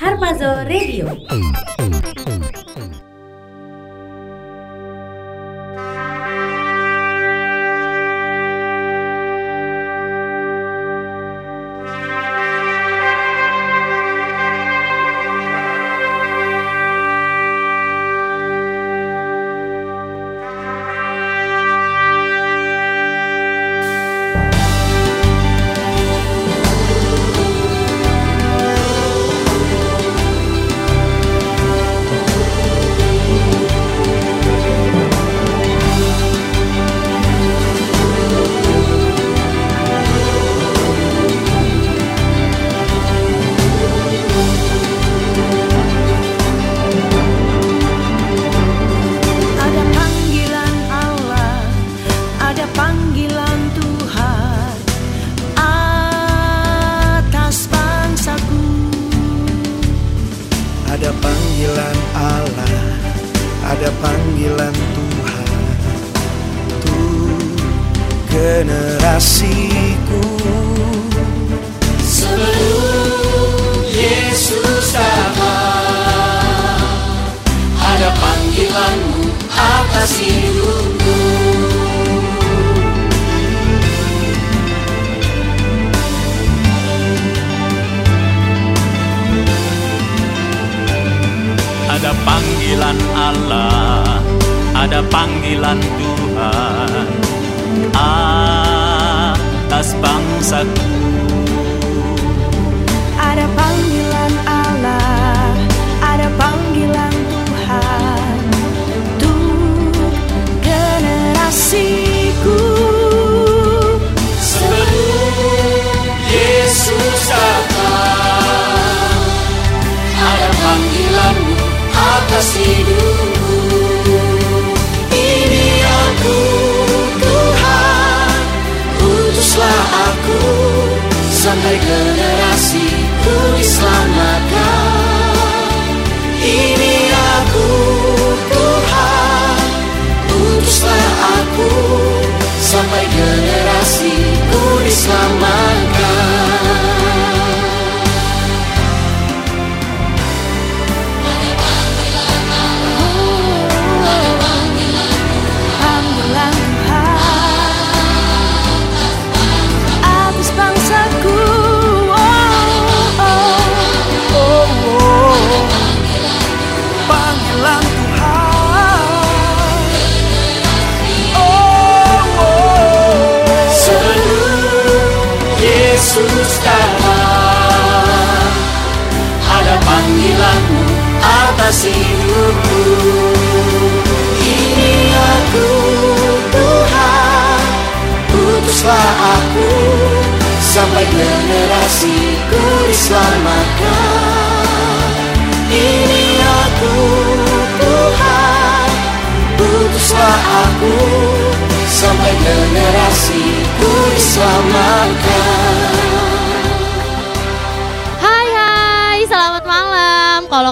Harmazo Radio.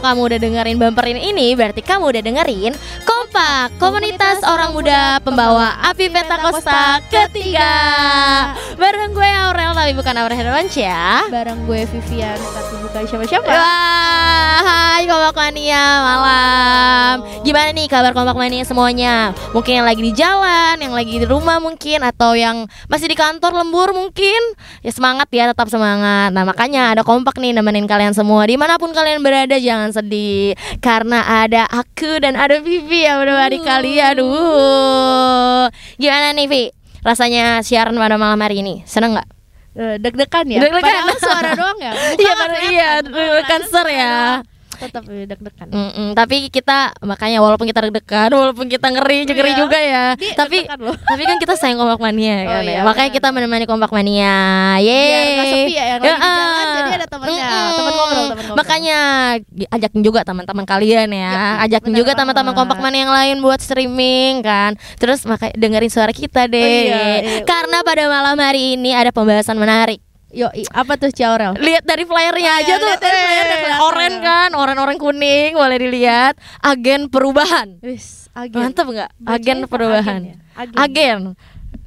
Kamu udah dengerin bumperin ini, berarti kamu udah dengerin Kompak, komunitas orang muda pembawa api Pentakosta ketiga. Bareng gue Tapi bukan Aurel Hermansyah. bareng gue Vivian tapi bukan siapa-siapa Wah, hai Kompak Mania malam. Gimana nih kabar Kompak Mania semuanya? Mungkin yang lagi di jalan, yang lagi di rumah mungkin atau yang masih di kantor lembur mungkin. Ya semangat ya, tetap semangat. Nah, makanya ada Kompak nih nemenin kalian semua di mana pun kalian berada jangan sedih karena ada aku dan ada Vivi yang menemani kalian. Aduh. Gimana nih, Vi? Rasanya siaran pada malam hari ini? Seneng nggak? Eh, deg-degan ya Deg-degan. padahal suara doang ya Iya, iya, deg-degan kelihatan, ser ya. Tetap deg-degan Mm-mm, tapi kita makanya walaupun kita deg-degan, walaupun kita ngeri, Iya. ngeri juga ya. Dia tapi tapi kan kita sayang kompak mania Oh kan iya, ya. Makanya benar. kita menemani kompak mania. Yeay. Biar nggak sepi ya, yang lagi di jalan, jadi ada temennya. Mm-mm. Temen ngobrol, temen ngobrol. Makanya ajakin juga teman-teman kalian ya. Ya, ajakin juga teman-teman kompak mania yang lain buat streaming kan. Terus makanya dengerin suara kita deh. Oh iya, iya. Karena pada malam hari ini ada pembahasan menarik. Yo, apa tuh Ciaurel? Lihat dari flyernya Oh, aja iya, tuh, lihat dari eh, flyernya kelihatan. oren kan, oren-oren kuning, boleh dilihat. Agen perubahan, Wis, agen. mantep nggak? Agen perubahan, Agen ya? Agen. agen.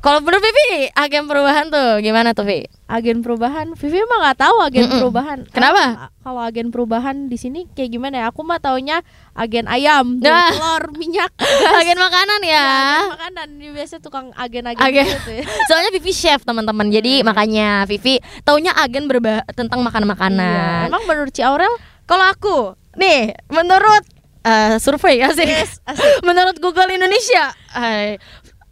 Kalau menurut Vivi, agen perubahan tuh gimana tuh, Vi? Agen perubahan, Vivi emang nggak tahu agen Mm-mm. perubahan. Kenapa? Ah, kalau agen perubahan di sini kayak gimana ya? Aku mah taunya agen ayam, tuh, Nah. telur, minyak, Agen makanan ya. Ya, agen makanan. Biasa tukang agen-agen Agen. gitu ya. Soalnya Vivi chef teman-teman. Jadi makanya Vivi taunya agen berba tentang Iya. makan-makanan. Emang menurut Ci Aurel Kalau aku, nih, menurut eh, survei asik. menurut Google Indonesia, ay,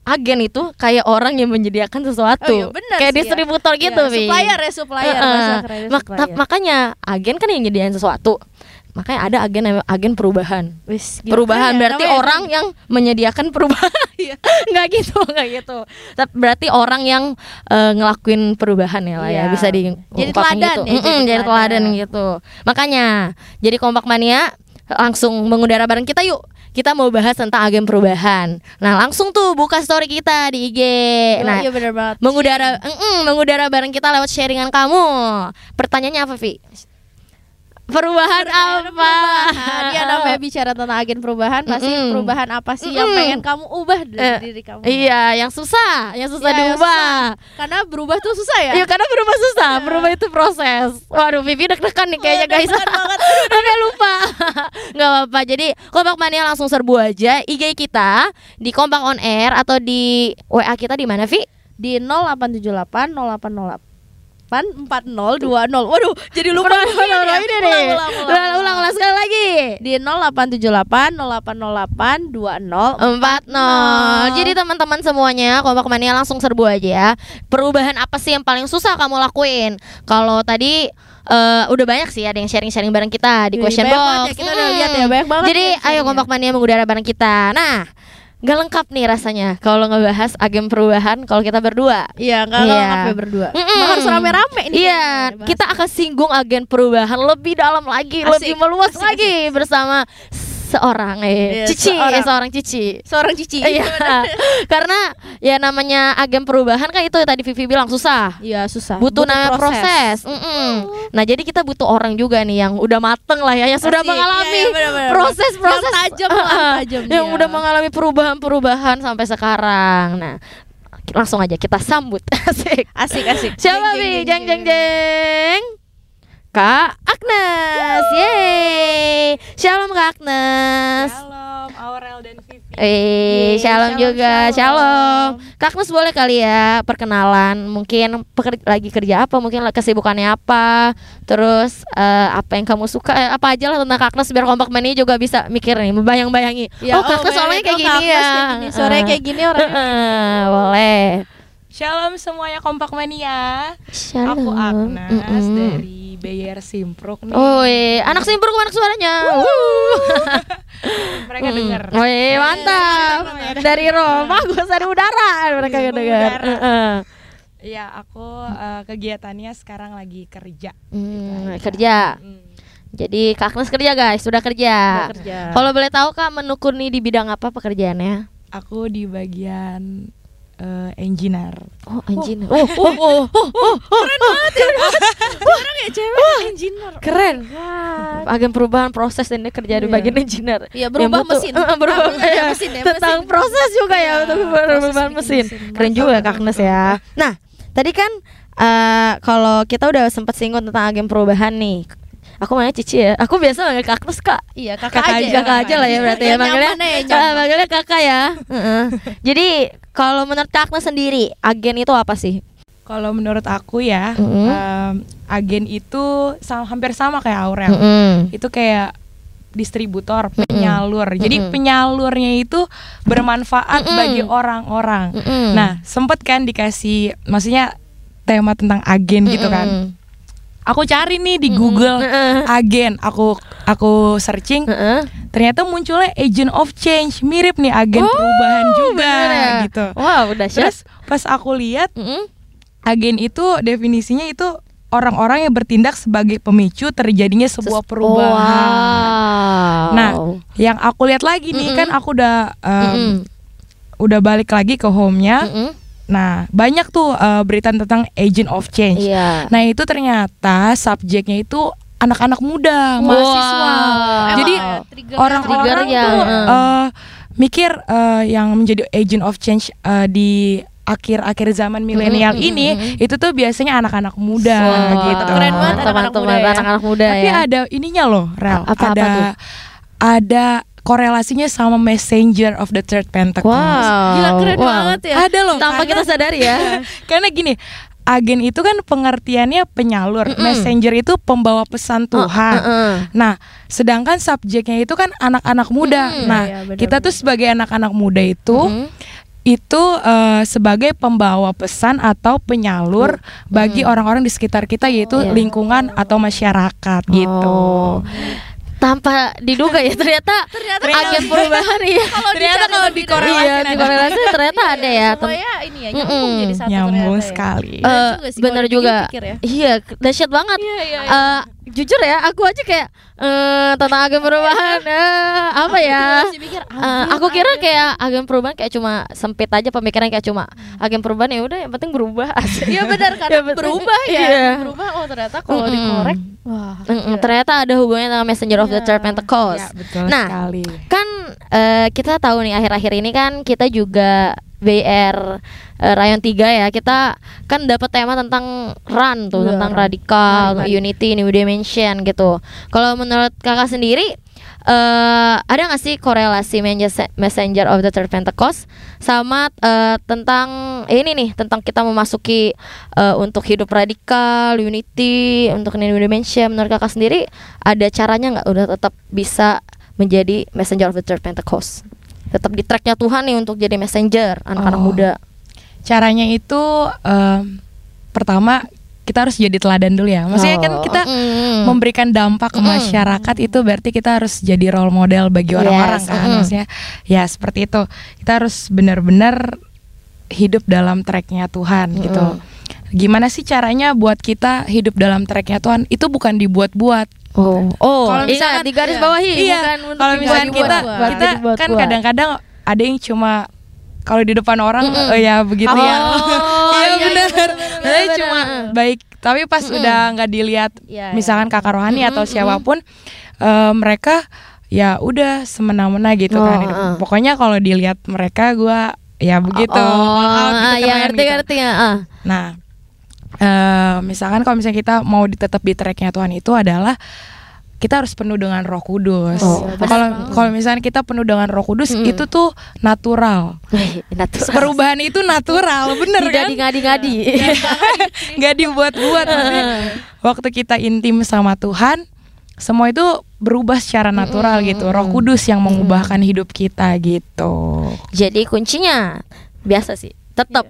agen itu kayak orang yang menyediakan sesuatu. Oh iya, benar kayak sih ya. distributor gitu, Iya, Vi. supplier ya, supplier, Heeh. bahasa kerennya Mak- supplier. makanya agen kan yang nyediain sesuatu. Makanya ada agen agen perubahan. Wis, gimana perubahan ya? berarti orang yang menyediakan perubahan. nggak gitu, nggak gitu. Tapi berarti orang yang eh, ngelakuin perubahan ya lah ya, Iya. bisa di Jadi ungkapin teladan gitu. ya, jadi Mm-mm, jadi teladan gitu. Makanya, jadi kompak mania langsung mengudara bareng kita yuk. Kita mau bahas tentang agen perubahan. Nah, langsung tuh buka story kita di IG. Oh, Nah, iya benar banget. mengudara mm-mm, mengudara bareng kita lewat sharingan kamu. Pertanyaannya apa, Vi? Perubahan, apa? perubahan. Dia namanya bicara tentang agen perubahan, pasti Mm-mm. perubahan apa sih yang Mm-mm. pengen kamu ubah dari Eh, diri kamu? Iya, yang susah, yang susah Iya, yang diubah. Karena berubah tuh susah ya. Iya, karena berubah susah, berubah itu proses. Waduh, Vivi deg-degan nih kayaknya guys. Sampai lupa. Nggak apa-apa. Jadi Kompak Mania langsung serbu aja IG kita di Kompak on Air atau di WA kita di mana, Vi? Di 0878 0808 4020. Waduh, jadi lupa Udah, udah, udah, ini nih. Ulang, ulang, ulang, Ulang, ulang, ulang sekali lagi. Di 0878 0808 20 Empat nol. Jadi teman-teman semuanya kompak mania langsung serbu aja ya. Perubahan apa sih yang paling susah kamu lakuin? Kalau tadi eh, udah banyak sih ada yang sharing-sharing bareng kita di Iya, question box. ya, kita udah Mm. lihat ya, banyak banget Jadi ya ayo kompak mania mengudara bareng kita. Nah, gak lengkap nih rasanya kalau ngebahas agen perubahan kalau kita berdua. Iya, enggak Iya. lengkap ya berdua. Mm-mm. Maka harus rame-rame nih. Iya, kita akan singgung agen perubahan lebih dalam lagi, Asik, lebih meluas asik, lagi bersama seorang eh Iya, Cici, seorang. eh, seorang Cici. Seorang cici. Iya, karena ya namanya agen perubahan kan itu tadi Vivi bilang susah, Iya, susah. butuh, namanya proses. Mm-mm. Nah jadi kita butuh orang juga nih yang udah mateng lah ya, yang sudah Asik. mengalami Iya, iya, benar-benar. proses-proses Yang tajam lah, tajam yang dia. udah mengalami perubahan-perubahan sampai sekarang. Nah langsung aja kita sambut asik. Asik, asik. Siapa Bi? Jeng jeng jeng. Kak Agnes, yeay, shalom Kak Agnes. Shalom Aurel dan Vivi. Eh, shalom, shalom, juga, shalom. shalom. Kak Agnes boleh kali ya perkenalan, mungkin peker- lagi kerja apa, mungkin kesibukannya apa, terus eh, apa yang kamu suka, eh, apa aja lah tentang Kak Agnes biar kompak mania juga bisa mikir nih, membayang-bayangi. Ya, oh, Kak Agnes soalnya kayak gini ya. Suaranya kayak gini orangnya. Boleh. Shalom semuanya kompak mania. Shalom. Aku Agnes Mm-mm. dari Bayer Simpruk nih. Oh, iya. anak simpur mana suaranya? Wuh. Mereka Mm. denger. Oh, iya, mantap. Dari Roma, gue dari udara mereka dengar. Iya, aku eh, kegiatannya sekarang lagi kerja. Hmm, Gitu kerja. Hmm. Jadi Kak Agnes kerja guys, sudah kerja. Kerja. Kalau boleh tahu Kak menekuni di bidang apa pekerjaannya? Aku di bagian eh, engineer. Oh, engineer. Oh, oh, oh, oh, oh, keren banget ya. Orang ya cewek engineer. Keren. Agen perubahan proses dan dia kerja di Iya. bagian engineer. Iya, Yang berubah mesin. Eh, berubah Ah, ya. mesin ya, Tentang proses juga ya Iya, untuk perubahan mesin. Keren juga Kak Agnes ya. Nah, tadi kan eh, kalau kita udah sempat singgung tentang agen perubahan nih. Aku manggilnya Cici ya. Aku biasa manggil Kak Agnes Kak. Iya, kakak, kakak aja. aja, kakak aja lah ya berarti ya manggilnya ya, Ah, manggilnya kakak ya Heeh. jadi kalau menurut Kak Agnes sendiri agen itu apa sih Kalau menurut aku ya, Mm-mm. em, agen itu sama, hampir sama kayak Aurel. Mm-mm. Itu kayak distributor, penyalur. Jadi Mm-mm. penyalurnya itu bermanfaat Mm-mm. bagi orang-orang. Mm-mm. Nah, sempet kan dikasih maksudnya tema tentang agen gitu kan. Aku cari nih di Google Heeh. agen, aku aku searching, Heeh. ternyata munculnya agent of change, mirip nih agen perubahan juga Oh, ya? gitu. wow udah Terus pas aku lihat Mm-mm. agen itu definisinya itu orang-orang yang bertindak sebagai pemicu terjadinya sebuah perubahan. wow. Nah, yang aku lihat lagi nih Mm-mm. kan aku udah um, Mm-mm. udah balik lagi ke home-nya. Mm-mm. Nah, banyak tuh uh, berita tentang agent of change. iya Nah, itu ternyata subjeknya itu anak-anak muda, mahasiswa. Wow. Jadi Emang trigger- orang-orang triggernya, tuh uh, mikir uh, yang menjadi agent of change uh, di akhir-akhir zaman milenial Mm-mm, ini mm-mm. itu tuh biasanya anak-anak muda gitu. Keren banget anak-anak muda ya. anak-anak muda Tapi ya. ada ininya loh, Rel. Apa- apa ada tuh? ada korelasinya sama Messenger of the Third Pentecost. Wow. Gila keren wow. banget ya. Ada loh. Tanpa karena- kita sadari ya. Karena gini, agen itu kan pengertiannya penyalur, Mm-mm. messenger itu pembawa pesan Tuhan. Oh, uh-uh. Nah, sedangkan subjeknya itu kan anak-anak muda. Mm-mm. Nah, Iya, iya, benar, kita tuh sebagai anak-anak muda itu Mm-mm. itu eh, sebagai pembawa pesan atau penyalur bagi orang-orang di sekitar kita yaitu Iya. lingkungan atau masyarakat gitu. Tanpa diduga ya ternyata, agen perubahan ya. Ternyata kalau dikorelasikan Iya, dikorelasi ternyata ada ya. Semuanya ini ya nyambung Mm-mm. jadi satu Nyambung ternyata ya. sekali. Eh, Bener juga sih, bener juga. ya. Iya, dahsyat banget. Iya, iya, iya. Eh, jujur ya, aku aja kayak eh tentang agen perubahan eh, apa ya? Mikir, Eh, aku kira kayak agen perubahan kayak cuma sempit aja pemikiran kayak cuma agen perubahan ya udah yang penting berubah. Iya benar karena Ya, berubah ya. Iya. Berubah oh ternyata kalau Mm-mm. dikorek wah. Mm-mm, ternyata ada hubungannya dengan Messenger of the Iya. Third Pentecost. Ya, betul Nah, sekali. kan eh, kita tahu nih akhir-akhir ini kan kita juga BR eh, Rayon 3 ya. Kita kan dapat tema tentang run tuh Iya, tentang radikal unity new dimension gitu. Kalau menurut kakak sendiri eh ada nggak sih korelasi messenger of the third Pentecost sama eh, tentang ini nih tentang kita memasuki eh, untuk hidup radikal unity untuk new dimension? Menurut kakak sendiri ada caranya nggak udah tetap bisa menjadi messenger of the third Pentecost tetap di tracknya Tuhan nih untuk jadi messenger anak-anak Oh. muda Caranya itu em, pertama kita harus jadi teladan dulu ya. Maksudnya kan Oh, kita mm. memberikan dampak ke Mm. masyarakat itu berarti kita harus jadi role model bagi orang-orang Yes, kan. mm. Maksudnya ya seperti itu. Kita harus benar-benar hidup dalam tracknya Tuhan gitu. Mm. Gimana sih caranya buat kita hidup dalam tracknya Tuhan? Itu bukan dibuat-buat. Oh, oh, Kalau ingat misalkan- di garis iya. bawahi Iya, bukan untuk kalau misalkan kita dibuat-buat. kita Dibuat-buat. kan kadang-kadang ada yang cuma kalau di depan orang Mm-mm. oh ya begitu Oh, ya. iya, Iya iya, benar. benar, cuma baik, tapi pas Mm-mm. udah nggak dilihat Iya, misalkan kakak rohani atau Mm-mm, siapa pun eh, mereka ya udah semena-mena gitu Oh, kan. uh. Pokoknya kalau dilihat mereka gua ya begitu. Oh, all out gitu, ya ngerti gitu. ngerti ya. ah. Nah, eh, misalkan kalau misalnya kita mau di- tetap di tracknya Tuhan itu adalah kita harus penuh dengan Roh Kudus. Oh, Nah, Kalau kalau misalnya kita penuh dengan Roh Kudus Mm-mm. itu tuh natural. Natural. Perubahan itu natural, bener Tidak kan? ngadi-ngadi. Nggak dibuat-buat. Waktu kita intim sama Tuhan, semua itu berubah secara natural Mm-mm, gitu. Roh. Kudus yang mengubahkan hidup kita gitu. Jadi kuncinya biasa sih, tetap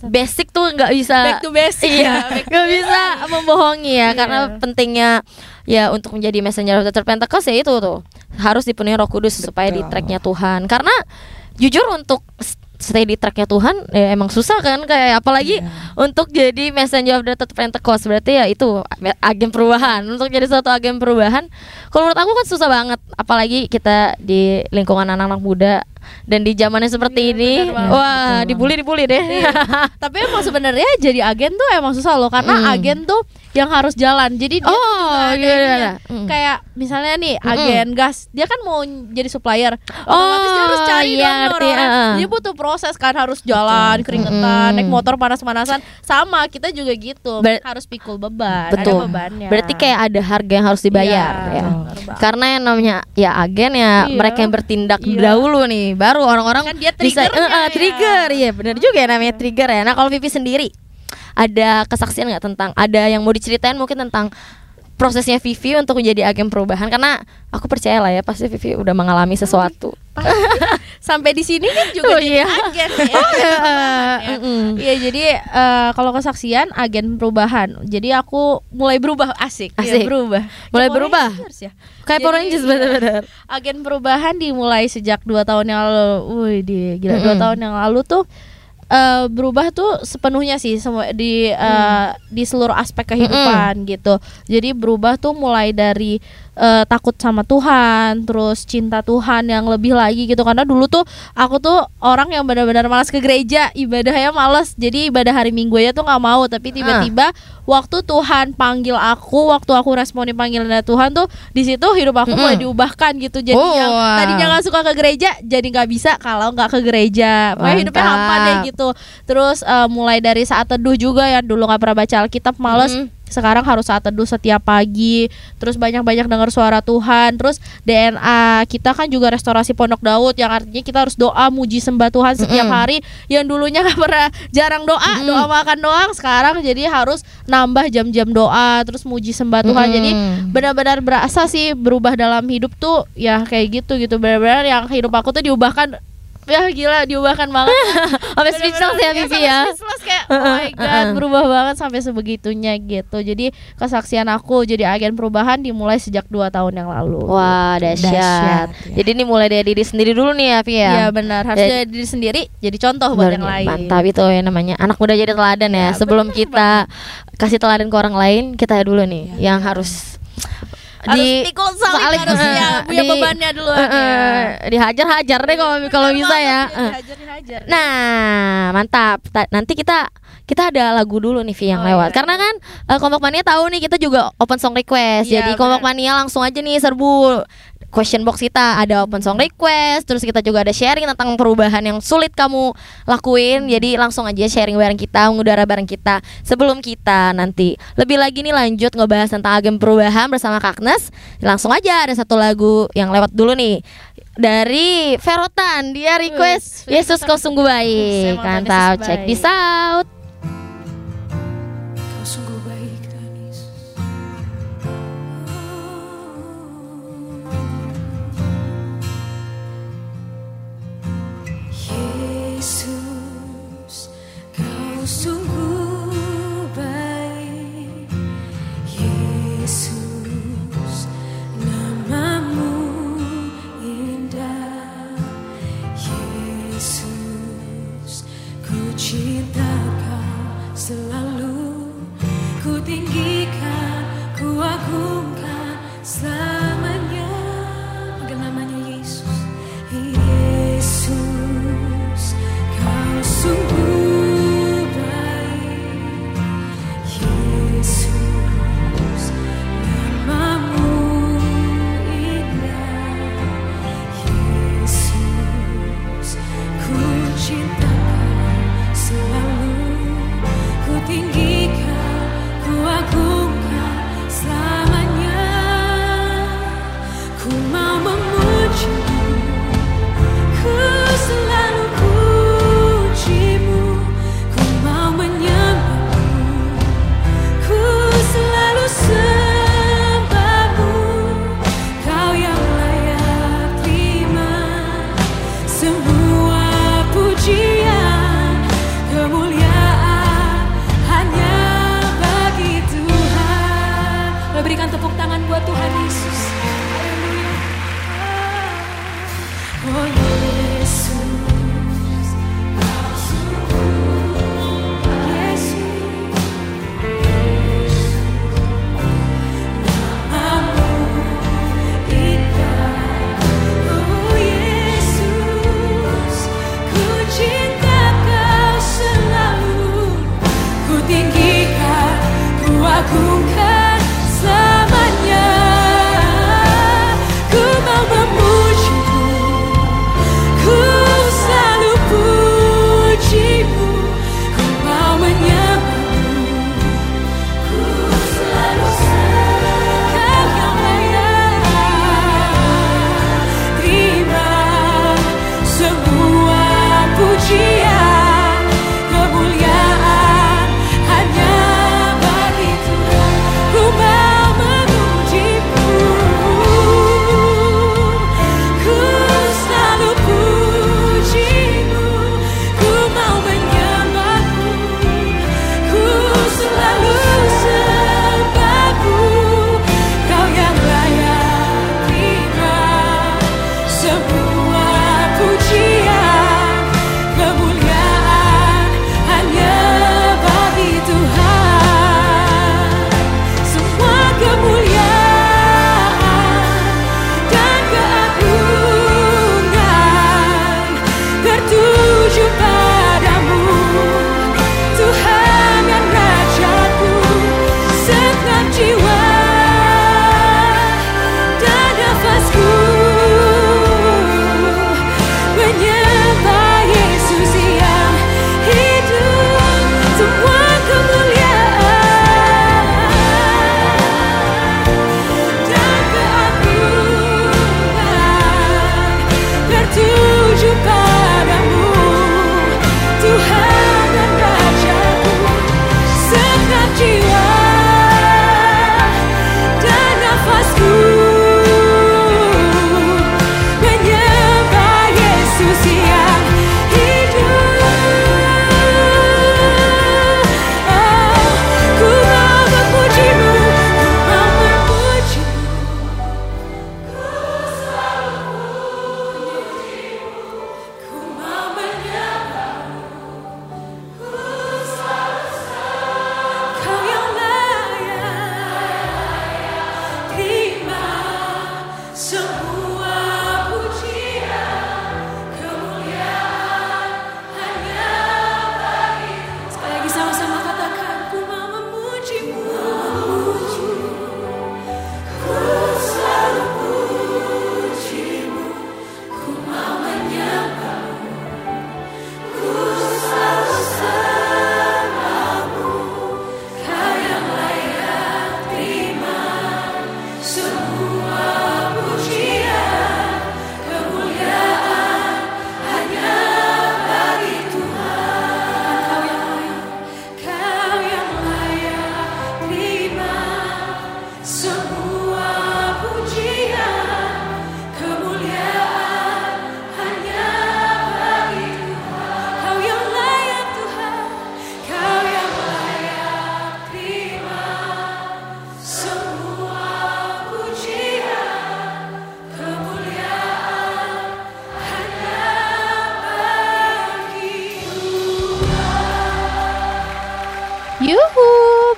basic tuh nggak bisa Back to basic. Iya ya, nggak bisa membohongi ya Iya. karena pentingnya ya untuk menjadi messenger of the Pentecost ya itu tuh. Harus dipenuhi Roh Kudus supaya di Betul. tracknya Tuhan. Karena jujur untuk stay di tracknya Tuhan ya emang susah kan kayak apalagi Iya. untuk jadi messenger of the Pentecost berarti ya itu agen perubahan. Untuk jadi suatu agen perubahan kalau menurut aku kan susah banget. Apalagi kita di lingkungan anak-anak muda dan di zamannya seperti Iya, ini wah Betul dibully dibully deh Tapi emang sebenarnya jadi agen tuh emang susah loh karena Mm. agen tuh yang harus jalan. Jadi dia Oh, juga ada iya, iya, iya. Mm. Kayak misalnya nih Mm-mm. agen gas, dia kan mau jadi supplier. Otomatis dia harus cari iya, dong. Dia butuh proses kan harus jalan, keringetan, Mm-mm. naik motor panas-panasan. Sama kita juga gitu. Ber- harus pikul beban, Betul. ada bebannya. Berarti kayak ada harga yang harus dibayar Iya, ya. Karena yang namanya ya agen ya Iya. mereka yang bertindak Iya. dahulu nih, baru orang-orang Kan dia bisa triggernya Eh, eh, ya. trigger. Iya, benar juga ya namanya trigger ya. Nah, kalau Vivi sendiri ada kesaksian nggak tentang ada yang mau diceritain mungkin tentang prosesnya Vivi untuk menjadi agen perubahan karena aku percaya lah ya pasti Vivi udah mengalami sesuatu. Sampai di sini kan juga Oh, jadi iya. agen ya. Eh, mm-mm. Iya jadi eh, kalau kesaksian agen perubahan. Jadi aku mulai berubah asik, ya, Asik. berubah. Mulai Kayak Power berubah? Rangers ya. Kayak Power Rangers iya. benar-benar. Agen perubahan dimulai sejak dua tahun yang lalu. Wih, di gila dua Mm-mm. tahun yang lalu tuh eh, berubah tuh sepenuhnya sih semua di eh, di seluruh aspek kehidupan gitu. Jadi berubah tuh mulai dari eh, takut sama Tuhan, terus cinta Tuhan yang lebih lagi gitu. Karena dulu tuh aku tuh orang yang benar-benar malas ke gereja, ibadahnya malas. Jadi ibadah hari Minggu aja tuh nggak mau. Tapi tiba-tiba waktu Tuhan panggil aku, waktu aku responin panggilan dari Tuhan tuh di situ hidup aku Mm-mm. mulai diubahkan gitu. Jadi Oh, yang wow. tadinya nggak suka ke gereja, jadi nggak bisa kalau nggak ke gereja. Pokoknya hidupnya hampa deh gitu gitu. Terus eh, mulai dari saat teduh juga yang dulu nggak pernah baca Alkitab males. Mhm. Sekarang harus saat teduh setiap pagi. Terus banyak-banyak dengar suara Tuhan. Terus DNA kita kan juga restorasi Pondok Daud yang artinya kita harus doa muji sembah Tuhan setiap Mhm. hari. Yang dulunya nggak pernah jarang doa, Mhm. doa makan doang. Sekarang jadi harus nambah jam-jam doa, terus muji sembah Tuhan. Mhm. Jadi benar-benar berasa sih berubah dalam hidup tuh ya kayak gitu gitu benar-benar yang hidup aku tuh diubahkan ya gila diubahkan banget Sampai speechless ya Bener-bener, Vivi ya. speechless kayak oh my god berubah banget sampai sebegitunya gitu jadi kesaksian aku jadi agen perubahan dimulai sejak dua tahun yang lalu Wah dahsyat. Dahsyat, ya. Jadi ini mulai dari diri sendiri dulu nih ya, ya. Iya benar harus Ya. jadi diri sendiri jadi contoh buat yang lain Mantap itu yang namanya anak muda jadi teladan ya. Ya, Sebelum bener kita kasih teladan ke orang lain, kita dulu nih yang harus harus pikul salib, salib, harus eh, ya punya di- bebannya dulu eh, eh, dihajar-hajar deh kalau kalau bisa ya. Dihajar dihajar Nah, mantap. Ta- Nanti kita kita ada lagu dulu nih Vi yang Oh, lewat. iya. Karena kan eh, Kompak Mania tahu nih kita juga open song request. Iya, Jadi. Kompak Mania langsung aja nih serbu question box kita ada open song request, terus kita juga ada sharing tentang perubahan yang sulit kamu lakuin. Hmm. Jadi langsung aja sharing bareng kita, mengudara bareng kita. Sebelum kita nanti lebih lagi nih lanjut ngebahas tentang agen perubahan bersama Kaknes, langsung aja ada satu lagu yang lewat dulu nih dari Verotan dia request Yesus kau sungguh baik mantap check baik. this out Kau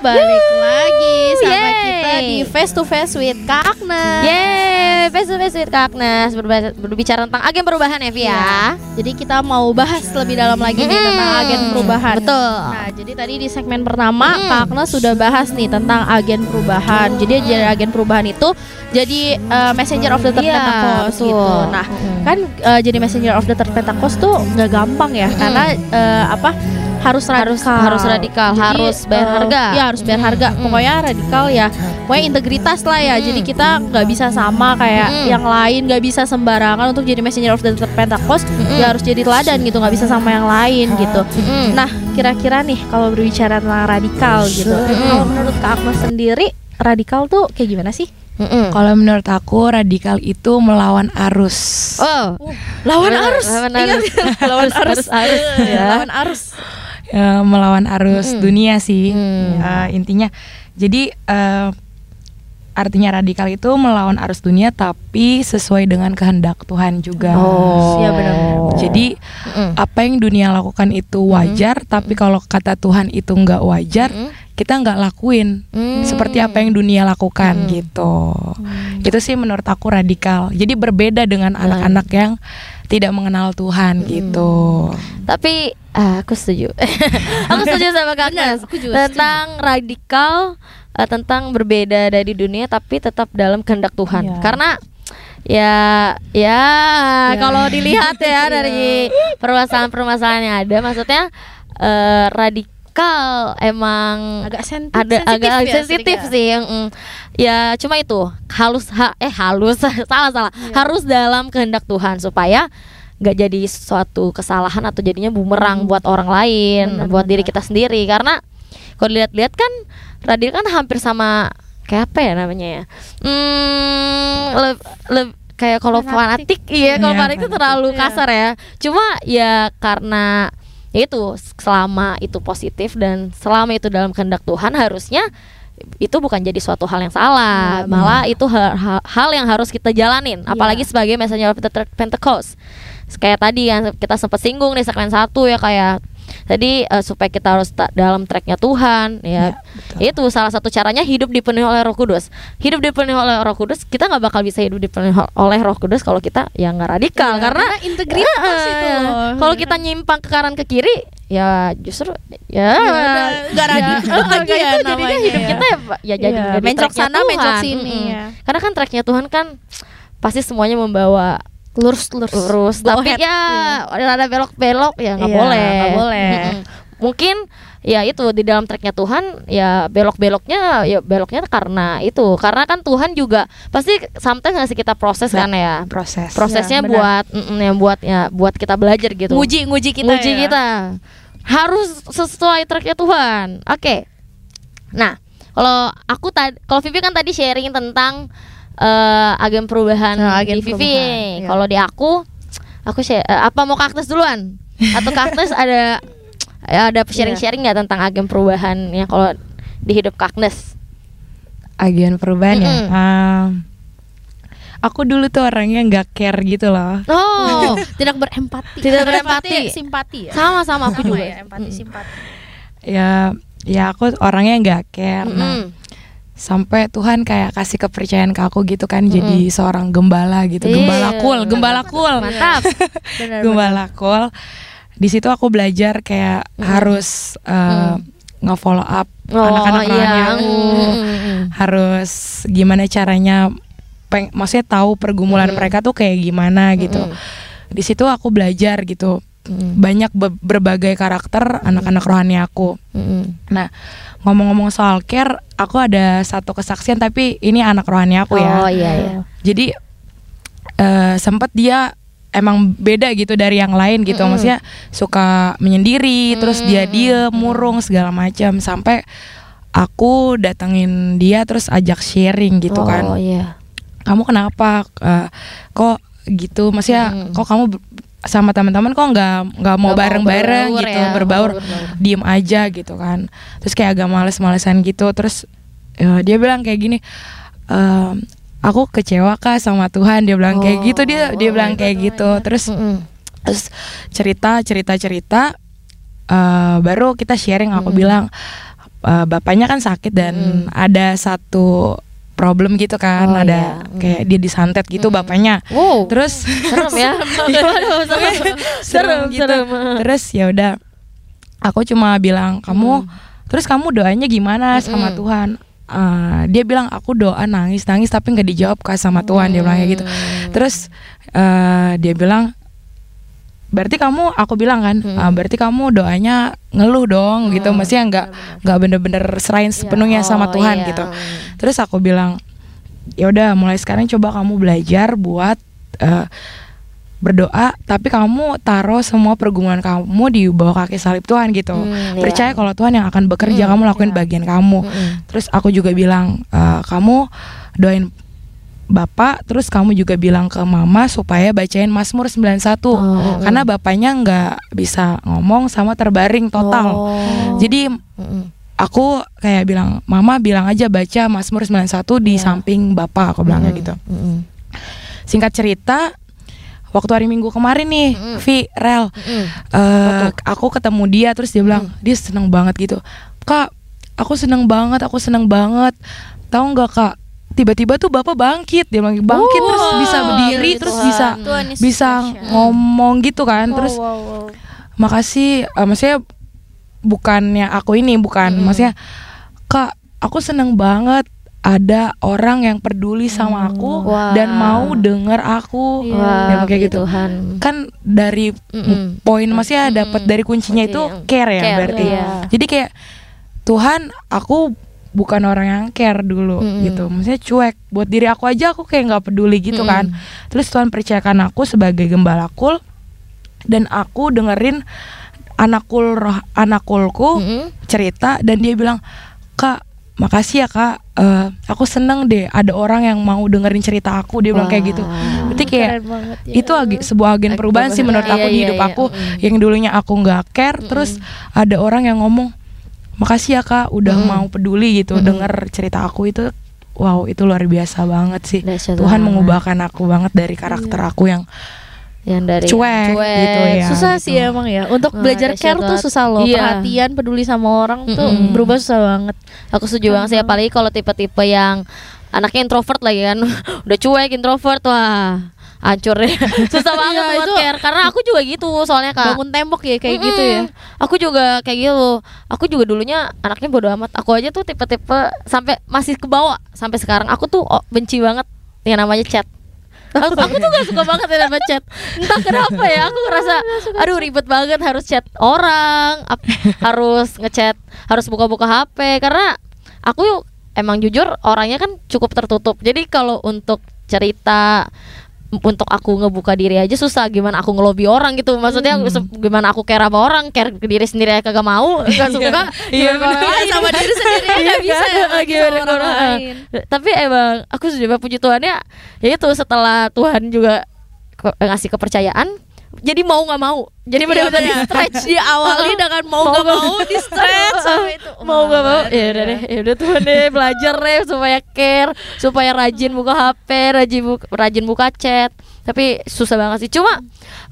balik lagi sama Yeay. kita di Face to Face with Kak Agnes. Yeay, face to face with Kak Agnes Berba- berbicara tentang agen perubahan ya, Vi ya. Jadi kita mau bahas lebih dalam lagi nih Mm-mm. tentang agen perubahan. Betul. Nah, jadi tadi di segmen pertama Mm. Kak Agnes sudah bahas nih tentang agen perubahan. Jadi jadi agen perubahan itu jadi eh, messenger of the third Iya, Pentecost betul. gitu. Nah, Mm-mm. kan eh, jadi messenger of the third Pentecost tuh nggak gampang ya karena eh, apa harus Harus- radikal harus radikal, harus bayar eh, harga. ya harus bayar harga Mm-mm. pokoknya radikal ya pokoknya integritas lah ya Mm. jadi kita nggak bisa sama kayak Mm-mm. yang lain nggak bisa sembarangan untuk jadi messenger of the third Pentecost Mm-mm. ya harus jadi teladan gitu nggak bisa sama yang lain gitu Mm-mm. nah kira-kira nih kalau berbicara tentang radikal gitu Mm-mm. kalau menurut Kak Agnes sendiri radikal tuh kayak gimana sih Mm-mm. Kalau menurut aku radikal itu melawan arus. Oh, lawan arus lawan Ingat arus. ya? lawan arus arus, ya. lawan arus Eh, melawan arus Mm-mm. dunia sih Mm. Eh, intinya. Jadi eh, artinya radikal itu melawan arus dunia tapi sesuai dengan kehendak Tuhan juga. Oh. Iya, benar. Jadi Mm-mm. apa yang dunia lakukan itu wajar, tapi kalau kata Tuhan itu nggak wajar, Mm-mm. kita nggak lakuin Mm. seperti apa yang dunia lakukan Mm. gitu. Itu sih menurut aku radikal. Jadi berbeda dengan anak-anak yang tidak mengenal Tuhan gitu. Tapi ah, aku setuju. aku setuju sama Kak Benar, Agnes aku juga tentang radikal eh, tentang berbeda dari dunia tapi tetap dalam kehendak Tuhan. Iya. Karena ya ya kalau dilihat ya dari permasalahan-permasalahan yang ada maksudnya eh, radikal emang agak sen ada sensitif agak ya, sensitif sedikit. sih yang mm, ya cuma itu halus ha, eh halus salah salah Iya. harus dalam kehendak Tuhan supaya nggak jadi suatu kesalahan atau jadinya bumerang buat orang lain Hmm. Benar, buat diri benar. kita sendiri karena kalau dilihat-lihat kan radikal kan hampir sama kayak apa ya namanya ya hmm, le- le- kayak kalau Fanatik. fanatik iya kalau Iya, fanatik itu terlalu Iya. kasar ya cuma ya karena ya itu selama itu positif dan selama itu dalam kehendak Tuhan harusnya itu bukan jadi suatu hal yang salah. Iya, malah itu ha- ha- hal yang harus kita jalanin. Apalagi sebagai messenger of the Third Pentecost. Kayak tadi yang kita sempat singgung di segmen satu ya kayak tadi eh, supaya kita harus dalam tracknya Tuhan ya itu salah satu caranya hidup dipenuhi oleh Roh Kudus hidup dipenuhi oleh Roh Kudus kita nggak bakal bisa hidup dipenuhi oleh Roh Kudus kalau kita ya nggak radikal Iya, karena integritas Eh, itu loh. kalau kita nyimpang ke kanan ke kiri ya justru ya udah nggak radikal ya, lagi ya itu jadinya hidup ya. kita ya, ya jadi jadi mencok sana, mencok sini, Mm-mm. ya. karena kan tracknya Tuhan kan pasti semuanya membawa lurus lurus. Lurus Go tapi ya ada belok-belok ya nggak Iya, boleh. nggak boleh. Mungkin ya itu di dalam tracknya Tuhan ya belok-beloknya ya beloknya karena itu. Karena kan Tuhan juga pasti sometimes ngasih kita proses kan ya? Proses. prosesnya benar. buat mm, yang buat ya buat kita belajar gitu. Nguji nguji kita nguji ya. kita. Harus sesuai tracknya Tuhan. Oke. Nah kalau aku tadi kalau Vivi kan tadi sharing tentang eh, agen perubahan Nah, agen di Vivi iya. kalau di aku aku share, eh, apa mau kaktus duluan atau kaktus ada ya, ada sharing-sharing nggak tentang agen perubahan ya kalau di hidup kaktus Agen perubahan ya. Mm-mm. Um, aku dulu tuh orangnya nggak care gitu loh. oh tidak berempati Tidak berempati. simpati ya sama-sama aku Sama juga ya, empati Mm. simpati Ya, ya aku orangnya nggak care. Nah, Mm-mm. Sampai Tuhan kayak kasih kepercayaan ke aku gitu kan, jadi seorang gembala gitu, Iya. gembala cool, gembala cool, mantap benar gembala cool. Di situ aku belajar kayak harus uh, nge-follow up oh anak-anak iya rohani aku, Mm, mm, mm. harus gimana caranya, peng, maksudnya tahu pergumulan Mm. mereka tuh kayak gimana gitu. Mm. Di situ aku belajar gitu, Mm. banyak be- berbagai karakter anak-anak rohani aku. Mm-mm. Nah, ngomong-ngomong soal care, aku ada satu kesaksian tapi ini anak rohani aku ya. Oh iya iya. Jadi eh sempat dia emang beda gitu dari yang lain gitu. Mm-mm. Maksudnya suka menyendiri, terus dia diem, murung segala macam sampai aku datengin dia terus ajak sharing gitu oh, kan. iya. Kamu kenapa Eh, kok gitu? Maksudnya Mm-mm. kok kamu sama teman-teman kok nggak nggak mau bareng-bareng gitu, ya, berbaur, berbaur. diem aja gitu kan. Terus kayak agak males-malesan gitu. Terus eh, dia bilang kayak gini, "Em, aku kecewa kak sama Tuhan. Dia bilang kayak Oh, gitu dia dia bilang kayak gitu. Terus Mm-mm. terus cerita cerita cerita eh, baru kita sharing aku Mm-mm. bilang eh, bapaknya kan sakit dan ada satu problem gitu kan, Oh, ada iya. Mm. kayak dia disantet gitu bapaknya. Wow. Terus serem ya. Serem. serem, gitu. serem. Terus ya udah aku cuma bilang kamu terus kamu doanya gimana sama Mm. Tuhan Eh, dia bilang aku doa nangis nangis tapi nggak dijawab kak sama Tuhan dia bilang kayak gitu terus eh, dia bilang berarti kamu aku bilang kan Mm. "Ah, berarti kamu doanya ngeluh dong gitu Mm, maksudnya nggak nggak bener-bener serain sepenuhnya sama Oh, Tuhan iya. gitu terus aku bilang ya udah mulai sekarang coba kamu belajar buat eh, berdoa tapi kamu taruh semua pergumulan kamu di bawah kaki salib Tuhan gitu Hmm, iya. percaya kalau Tuhan yang akan bekerja Hmm, kamu lakuin iya. bagian kamu Mm-mm. terus aku juga bilang "Eh, kamu doain bapak terus kamu juga bilang ke mama supaya bacain Mazmur 91 Oh, karena bapaknya nggak bisa ngomong sama terbaring total Oh. jadi aku kayak bilang mama bilang aja baca Mazmur 91 di Iya. samping bapak aku bilangnya Mm-mm. gitu Mm-mm. singkat cerita waktu hari minggu kemarin nih Mm-mm. Vi Rel Mm-mm. eh, aku ketemu dia terus dia bilang Mm. dia seneng banget gitu kak aku seneng banget aku seneng banget tahu nggak kak tiba-tiba tuh bapak bangkit dia bilang bangkit terus bisa berdiri gitu terus Tuhan. bisa Tuhan is bisa special. ngomong gitu kan Wow, terus wow, wow. makasih eh, maksudnya bukannya aku ini bukan Mm-mm. maksudnya kak aku seneng banget ada orang yang peduli sama aku Wow. dan mau denger aku Iya. Dia bilang kayak gitu Tuhan. kan dari Mm-mm. poin maksudnya Mm-mm. dapat dari kuncinya itu Kunci yang care ya care, berarti iya. jadi kayak Tuhan aku bukan orang yang care dulu Mm-mm. gitu maksudnya cuek buat diri aku aja aku kayak nggak peduli gitu Mm-mm. kan terus Tuhan percayakan aku sebagai gembala kul dan aku dengerin anakul roh anakulku Mm-mm. cerita dan dia bilang kak makasih ya kak Eh, aku seneng deh ada orang yang mau dengerin cerita aku dia bilang kayak gitu berarti kayak banget ya. itu agi- sebuah agen Ag- perubahan sih menurut iya, aku di iya, hidup iya. aku Mm-mm. yang dulunya aku nggak care terus ada orang yang ngomong makasih ya kak udah Mm-mm. mau peduli gitu Mm-mm. denger cerita aku itu wow itu luar biasa banget sih Dahsyat Tuhan banget. mengubahkan aku banget dari karakter aku yang yang dari Cuek gitu ya. susah gitu. sih emang ya untuk Wah, belajar care tuh susah loh Iya. perhatian peduli sama orang tuh Mm-mm. berubah susah banget Aku setuju banget sih apalagi kalau tipe-tipe yang anaknya introvert lagi kan. Udah cuek introvert wah. Hancur deh. Susah banget Iya, buat itu- care karena aku juga gitu soalnya Kak. bangun tembok ya kayak Mm-mm. gitu ya Aku juga kayak gitu. Aku juga dulunya anaknya bodo amat. Aku aja tuh tipe-tipe sampai masih ke bawah sampai sekarang. Aku tuh oh, benci banget yang namanya chat. Aku, aku tuh gak suka banget yang namanya chat Entah kenapa ya Aku ngerasa Aduh ribet banget Harus chat orang ap- Harus ngechat Harus buka-buka HP Karena Aku emang jujur Orangnya kan cukup tertutup Jadi kalau untuk cerita untuk aku ngebuka diri aja susah. Gimana aku ngelobi orang gitu. Maksudnya Hmm. gimana aku care sama orang care ke diri sendiri aja kagak mau. Nggak suka Iya, lain sama diri sendiri aja Iya, bisa lagi ke orang orang lain. tapi emang aku sudah puji Tuhan ya ya itu setelah Tuhan juga ngasih kepercayaan jadi mau nggak mau. Jadi benar-benar di stretch. Di awali dengan mau Mau gak nggak mau di stretch. Sampai itu. Mau nggak mau. Ya udah deh. Ya udah Tuhan deh. Belajar deh supaya care supaya rajin buka HP rajin buka, rajin buka chat. Tapi susah banget sih. Cuma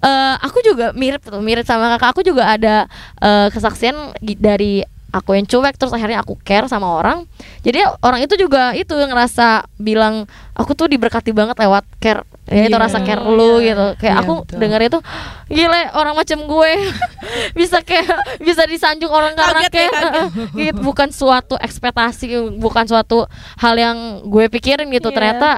eh, aku juga mirip tuh mirip sama kakak. Aku juga ada eh, kesaksian dari aku yang cuek terus akhirnya aku care sama orang. Jadi orang itu juga itu yang ngerasa bilang aku tuh diberkati banget lewat care ya itu Iya. rasa care lu gitu. Kayak Iya, aku betul. denger itu gile orang macam gue. Bisa kayak bisa disanjung orang karena ya, kayak gitu. Bukan suatu ekspektasi bukan suatu hal yang gue pikirin gitu. Iya. ternyata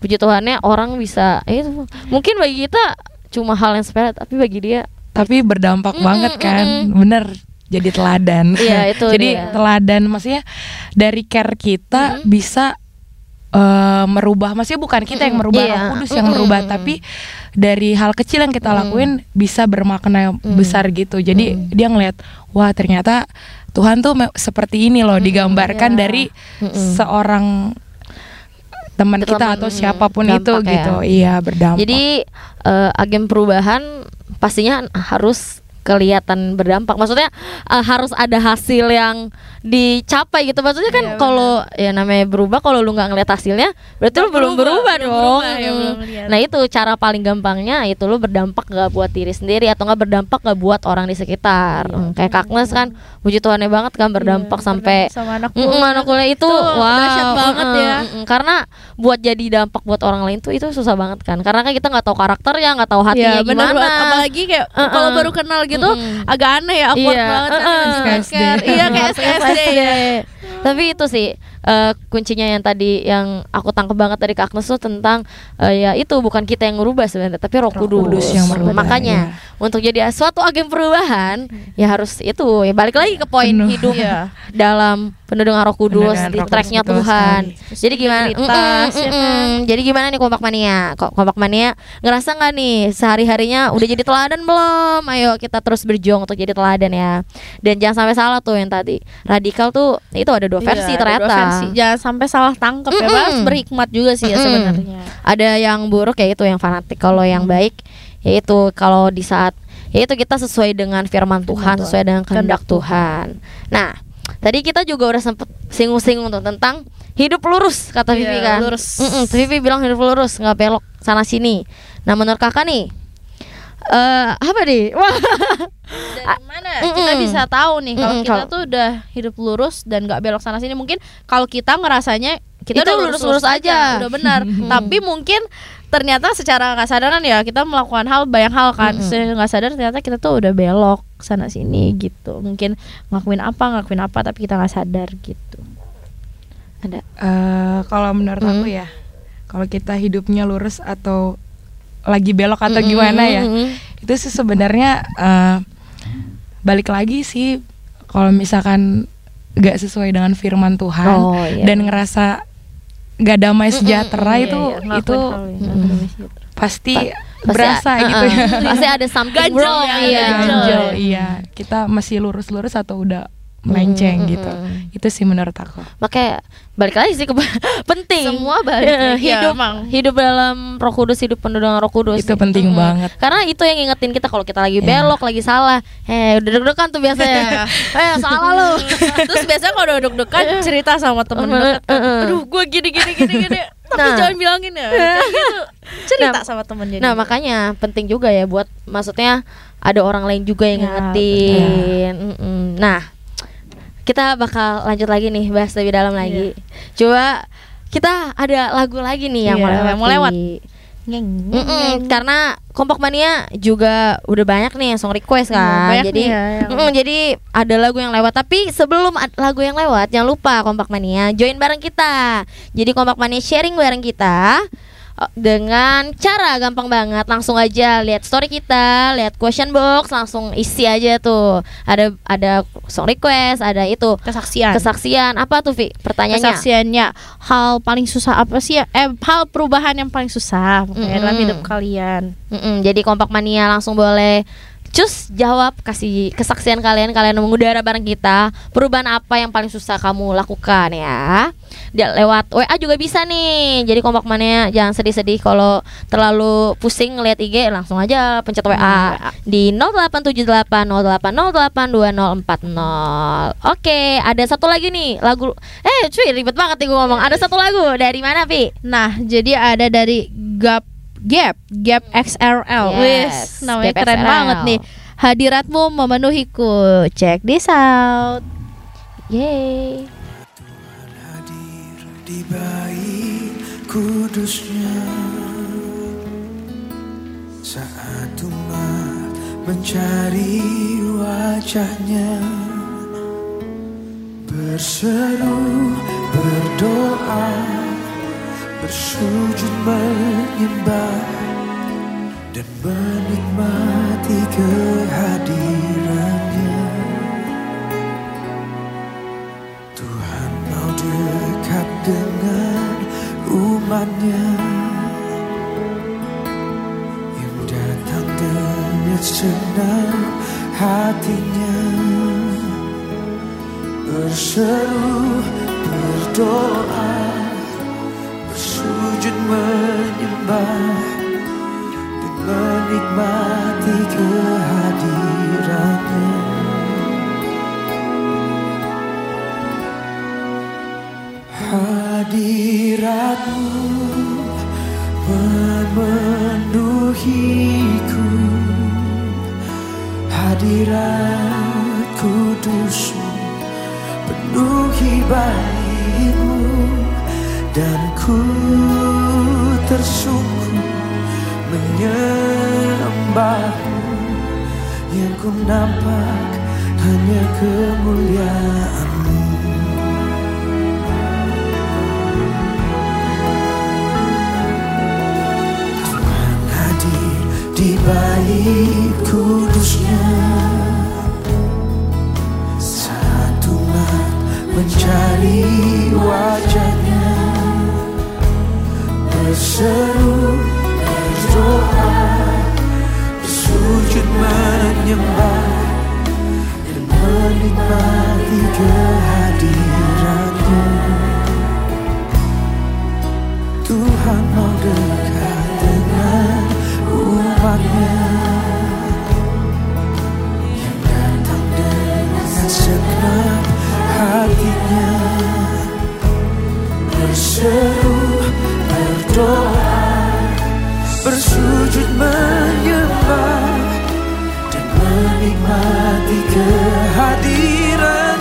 puji Tuhannya orang bisa eh, itu. Mungkin bagi kita cuma hal yang sepele tapi bagi dia tapi berdampak Mm-mm, banget kan. mm-mm. bener jadi teladan Iya, itu jadi dia. teladan maksudnya dari care kita Mm-mm. bisa eh, merubah maksudnya bukan kita yang Mm-mm, merubah iya. Roh Kudus yang Mm-mm, merubah mm-mm. tapi dari hal kecil yang kita Mm. lakuin bisa bermakna yang Mm. besar gitu jadi Mm. dia ngeliat wah ternyata Tuhan tuh seperti ini loh digambarkan iya. dari Mm-mm. seorang teman kita atau mm, siapa pun itu dampak ya. gitu iya berdampak Jadi eh, agen perubahan pastinya harus kelihatan berdampak. Maksudnya eh, harus ada hasil yang dicapai gitu. Maksudnya kan Iya, kalau ya namanya berubah kalau lu nggak ngeliat hasilnya berarti lu belum berubah belum dong. berubah, ya, belum lihat. Nah, itu cara paling gampangnya itu lu berdampak gak buat diri sendiri atau nggak berdampak gak buat orang di sekitar. Hmm, kayak Kaknes kan puji Tuhannya banget kan berdampak Iya, sampai sama anak Mm, kuliah. anak kuliah itu, Itu wow banget mm, ya. mm, mm. karena buat jadi dampak buat orang lain tuh itu susah banget kan karena kan kita nggak tahu karakternya nggak tahu hatinya Iya benar gimana banget apalagi kayak Uh-uh. kalau baru kenal gitu Mm-mm. agak aneh ya awkward Iya, banget SD. care. iya kayak SD ya tapi itu sih eh, kuncinya yang tadi yang aku tangkap banget dari Kak Agnes tuh tentang eh, ya itu bukan kita yang merubah sebenarnya tapi Roh Kudus, Kudus yang merubah, makanya untuk jadi suatu agen perubahan ya harus itu ya balik lagi ke poin Penuh. hidup Iya. dalam penuh dengan Roh Kudus di Roh tracknya Tuhan sekali. jadi gimana ya kan? mm-mm. jadi gimana nih kompak mania kok kompak mania ngerasa nggak nih sehari harinya udah jadi teladan belum ayo kita terus berjuang untuk jadi teladan ya dan jangan sampai salah tuh yang tadi radikal tuh itu ada dua versi Iya, ada ternyata dua versi. Jangan sampai salah tangkap ya Mm-mm. harus berhikmat juga sih ya Mm-mm. sebenarnya. Ada yang buruk ya itu yang fanatik. Kalau yang baik yaitu kalau di saat yaitu kita sesuai dengan firman Tuhan sesuai dengan kehendak Tuhan. Nah tadi kita juga udah sempet singgung-singgung tuh tentang hidup lurus kata Iya, Vivi kan. lurus. Mm-mm, Vivi bilang hidup lurus nggak belok sana sini. Nah menurut kakak nih eh apa nih? Wah. Dari mana? Kita Mm-mm. bisa tahu nih kalau Mm-mm, kita kalau- tuh udah hidup lurus dan nggak belok sana sini mungkin kalau kita ngerasanya kita Itu udah lurus-lurus aja. aja. Udah benar. Tapi mungkin ternyata secara nggak sadaran ya kita melakukan hal banyak hal kan. Mm-mm. Secara nggak sadar ternyata kita tuh udah belok sana sini gitu. Mungkin ngelakuin apa ngelakuin apa tapi kita nggak sadar gitu. Ada? Eh, kalau menurut Hmm. aku ya, kalau kita hidupnya lurus atau lagi belok atau Mm-mm, gimana ya, itu sih sebenarnya eh, balik lagi sih kalau misalkan gak sesuai dengan firman Tuhan Oh, iya. dan ngerasa gak damai sejahtera Iya, itu iya, ngelakuin itu hal yang nggak Mm-mm. damai sejahtera. pasti Pasti berasa a- gitu ya. pasti ada something Ganjel wrong ya, iya iya. Kita masih lurus-lurus atau udah melenceng Mm, mm, gitu. mm. Itu sih menurut aku. makanya balik lagi sih ke penting Semua balik Eh, lagi, ya, hidup emang. hidup dalam Roh Kudus hidup penuh dengan Roh Kudus Itu penting Mm-mm. banget. karena itu yang ngingetin kita kalau kita lagi Iya. belok lagi salah eh udah deg-degan tuh biasanya eh salah lu Terus biasanya kalau udah deg-degan cerita sama temen Uh, dekat kan, uh. Aduh gue gini gini gini gini Tapi Nah. jangan bilangin ya Kayak gitu. Cerita Nah, sama temen jadi Nah makanya penting juga ya buat maksudnya ada orang lain juga yang Ya, ngingetin. Nah kita bakal lanjut lagi nih bahas lebih dalam lagi. Coba kita ada lagu lagi nih yang Iya, mau lewat. yang mau lewat. Ki. Ngeng, Mm-mm, ngeng. karena kompak mania juga udah banyak nih yang song request Iya, kan. banyak jadi nih ya yang- mm-mm, jadi ada lagu yang lewat tapi sebelum lagu yang lewat jangan lupa kompak mania join bareng kita. Jadi kompak mania sharing bareng kita dengan cara gampang banget langsung aja lihat story kita, lihat question box langsung isi aja tuh. Ada ada song request, ada itu kesaksian kesaksian apa tuh Vi? Pertanyaannya. kesaksiannya hal paling susah apa sih ya eh hal perubahan yang paling susah pokoknya dalam Mm-mm. hidup kalian Mm-mm, jadi kompak mania langsung boleh cus jawab kasih kesaksian kalian kalian mengudara bareng kita. Perubahan apa yang paling susah kamu lakukan ya? Dia lewat WA juga bisa nih jadi kompak mania jangan sedih-sedih kalau terlalu pusing ngeliat IG langsung aja pencet WA di 087808082040 oke ada satu lagi nih lagu eh cuy ribet banget nih gue ngomong. Ada satu lagu dari mana Vi nah jadi ada dari Gap Gap Gap XRL Yes, Wis, namanya Gap keren XRL. banget nih. Hadiratmu memenuhiku. Check this out. Yeay hadir di bayi kudusnya. Saat umat mencari wajahnya. Berseru berdoa bersujud menyembah dan menikmati kehadirannya. Tuhan mau dekat dengan umatnya Yang datang dengan senang hatinya. Berseru, berdoa menyembah dan menikmati kehadirannya. Hadiratmu memenuhiku. Hadirat kudusmu penuhi bayimu dan ku bersyukur menyembahmu Yang ku nampak hanya kemuliaanmu. Tuhan hadir di bait kudusnya. Satu umat mencari wajahnya berseru berdoa bersujud menyembah dan menikmati kehadiranmu. Tuhan mau dekat dengan umatnya. Yang datang dengan segala hatinya. Berseru. Doa Bersujud menyembah Dan menikmati kehadiran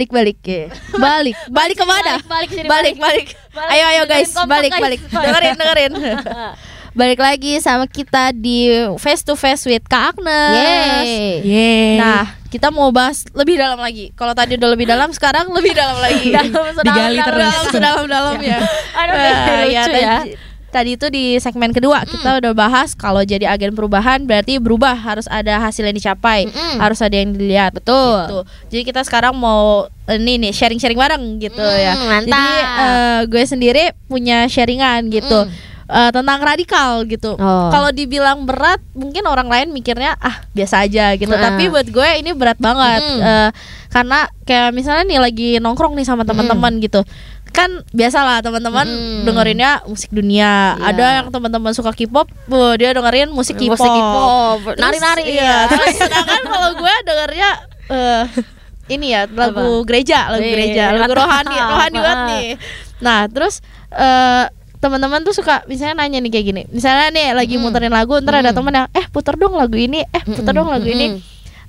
balik balik ke, balik, balik ke mana? balik, balik balik, balik. Balik, Ayo, ayo guys, balik, guys. balik. Dengerin, dengerin. balik lagi sama kita di face to face with Kak Agnes. Yeay. Yeay. Nah, kita mau bahas lebih dalam lagi. Kalau tadi udah lebih dalam, sekarang lebih dalam lagi. Digali terus. Dalam, sedalam-dalamnya. Aduh, Nah, lucu ya, ya. Tadi, itu di segmen kedua kita udah bahas kalau jadi agen perubahan berarti berubah harus ada hasil yang dicapai, Mm-mm. harus ada yang dilihat. Betul. Gitu. Jadi kita sekarang mau ini nih sharing-sharing bareng gitu Mm, ya. mantap. Jadi eh, gue sendiri punya sharingan gitu. Mm. eh, tentang radikal gitu. Oh. Kalau dibilang berat, mungkin orang lain mikirnya ah biasa aja gitu. Nah. Tapi buat gue ini berat banget Mm. Eh, karena kayak misalnya nih lagi nongkrong nih sama teman-teman gitu. Kan biasalah teman-teman Mm. dengerinnya musik dunia. Iya. Ada yang teman-teman suka K-pop, wah, dia dengerin musik K-pop. Musik K-pop, Terus, nari-nari. Iya, terus sedangkan kalau gue dengernya eh ini ya lagu gereja, lagu Wih, gereja, lagu rohani, rohani banget nih. Nah, terus eh teman-teman tuh suka misalnya nanya nih kayak gini. Misalnya nih lagi Mm. muterin lagu, ntar ada Mm. temen yang eh puter dong lagu ini, eh puter dong lagu ini.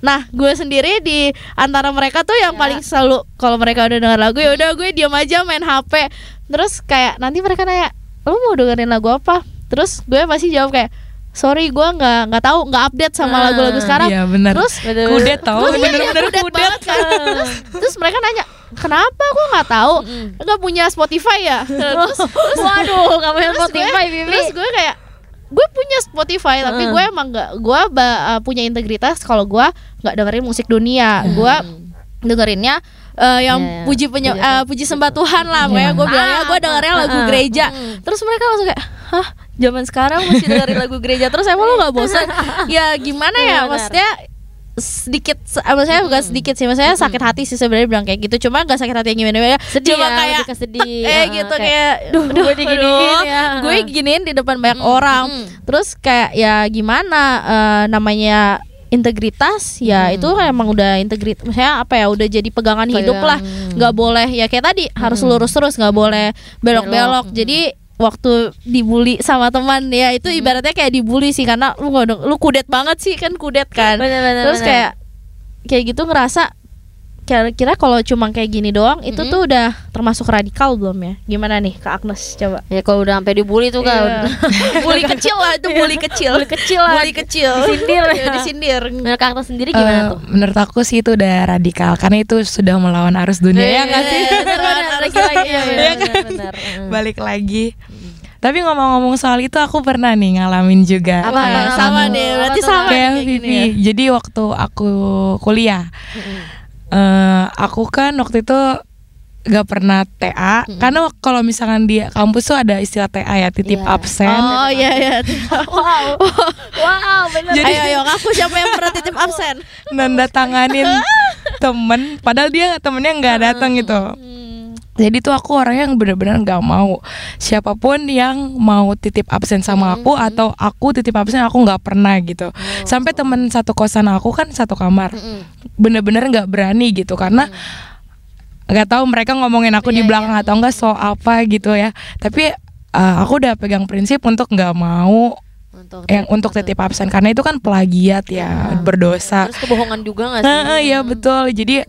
Nah, gue sendiri di antara mereka tuh yang Ya. paling selalu kalau mereka udah denger lagu ya udah gue diam aja main HP. Terus kayak nanti mereka nanya, "Lu mau dengerin lagu apa?" Terus gue pasti jawab kayak, "Sorry, gue nggak nggak tahu, nggak update sama Ah, lagu-lagu sekarang." Iya benar. Terus. Kudet tau Terus iya, bener-bener iya, kudet. banget kan. terus, terus mereka nanya, "Kenapa gue nggak tahu? Nggak punya Spotify ya?" terus Waduh, kamu yang terus Spotify, gue, Bibi. terus gue kayak gue punya Spotify tapi gue emang nggak gue ba- uh, punya integritas kalau gue nggak dengerin musik dunia. Gue dengerinnya uh, yang Iya, iya. puji penye- Puji- uh, puji sembah Tuhan lah Iya. makanya gue bilangnya gue dengernya lagu Ah, gereja. Mm. terus mereka langsung kayak hah zaman sekarang masih dengerin lagu gereja? Terus emang lo nggak bosan? Ya gimana ya? Maksudnya sedikit se- eh, maksudnya bukan sedikit sih maksudnya sakit hati sih sebenarnya bilang kayak gitu cuma nggak sakit hati yang gimana gimana Sedih cuma ya, kayak sedih. eh Ah, gitu kayak, kayak duh, duh, gue diginiin ya. gue giniin di depan banyak Mm, orang mm. terus kayak ya gimana eh, namanya integritas ya Mm. itu emang udah integritas maksudnya apa ya udah jadi pegangan hidup lah nggak boleh ya kayak tadi harus lurus terus nggak boleh belok-belok Belok. jadi waktu dibully sama teman ya itu ibaratnya kayak dibully sih karena lu lu kudet banget sih kan kudet kan Bener-bener, terus bener. kayak kayak gitu ngerasa kira-kira kalau cuma kayak gini doang itu Mm-mm. tuh udah termasuk radikal belum ya gimana nih Kak Agnes coba Ya kalau udah sampai dibully tuh kan. Iya. bully kecil lah itu bully kecil bully kecil lah. bully kecil Disindir. ya, disindir Menurut Kak Agnes sendiri Eh, gimana tuh? menurut aku sih itu udah radikal karena itu sudah melawan arus dunia ya sih? Iya, iya, ya, iya. bener. Mm. Balik lagi. Tapi ngomong-ngomong soal itu aku pernah nih ngalamin juga. Apa, Kayak sama apa deh berarti sama kayak kayak gini Vivi. ya. Jadi waktu aku kuliah, eh aku kan waktu itu gak pernah TA karena kalau misalkan di kampus tuh ada istilah TA ya titip Iya. absen. oh iya iya Wow. Wow, bener. Jadi- ayo ayo aku siapa yang pernah titip absen nanda tanganin temen padahal dia temennya nggak datang gitu Hmm. Jadi tuh aku orangnya yang benar-benar nggak mau siapa pun yang mau titip absen sama aku atau aku titip absen aku nggak pernah gitu. Sampai temen satu kosan aku kan satu kamar. Mm-mm. bener-bener nggak berani gitu karena nggak tahu mereka ngomongin aku di Iya, belakang atau enggak so apa gitu ya. Tapi uh, aku udah pegang prinsip untuk nggak mau Untuk yang untuk titip absen karena itu kan plagiat ya berdosa. Terus kebohongan juga gak sih? Nah, iya betul. Jadi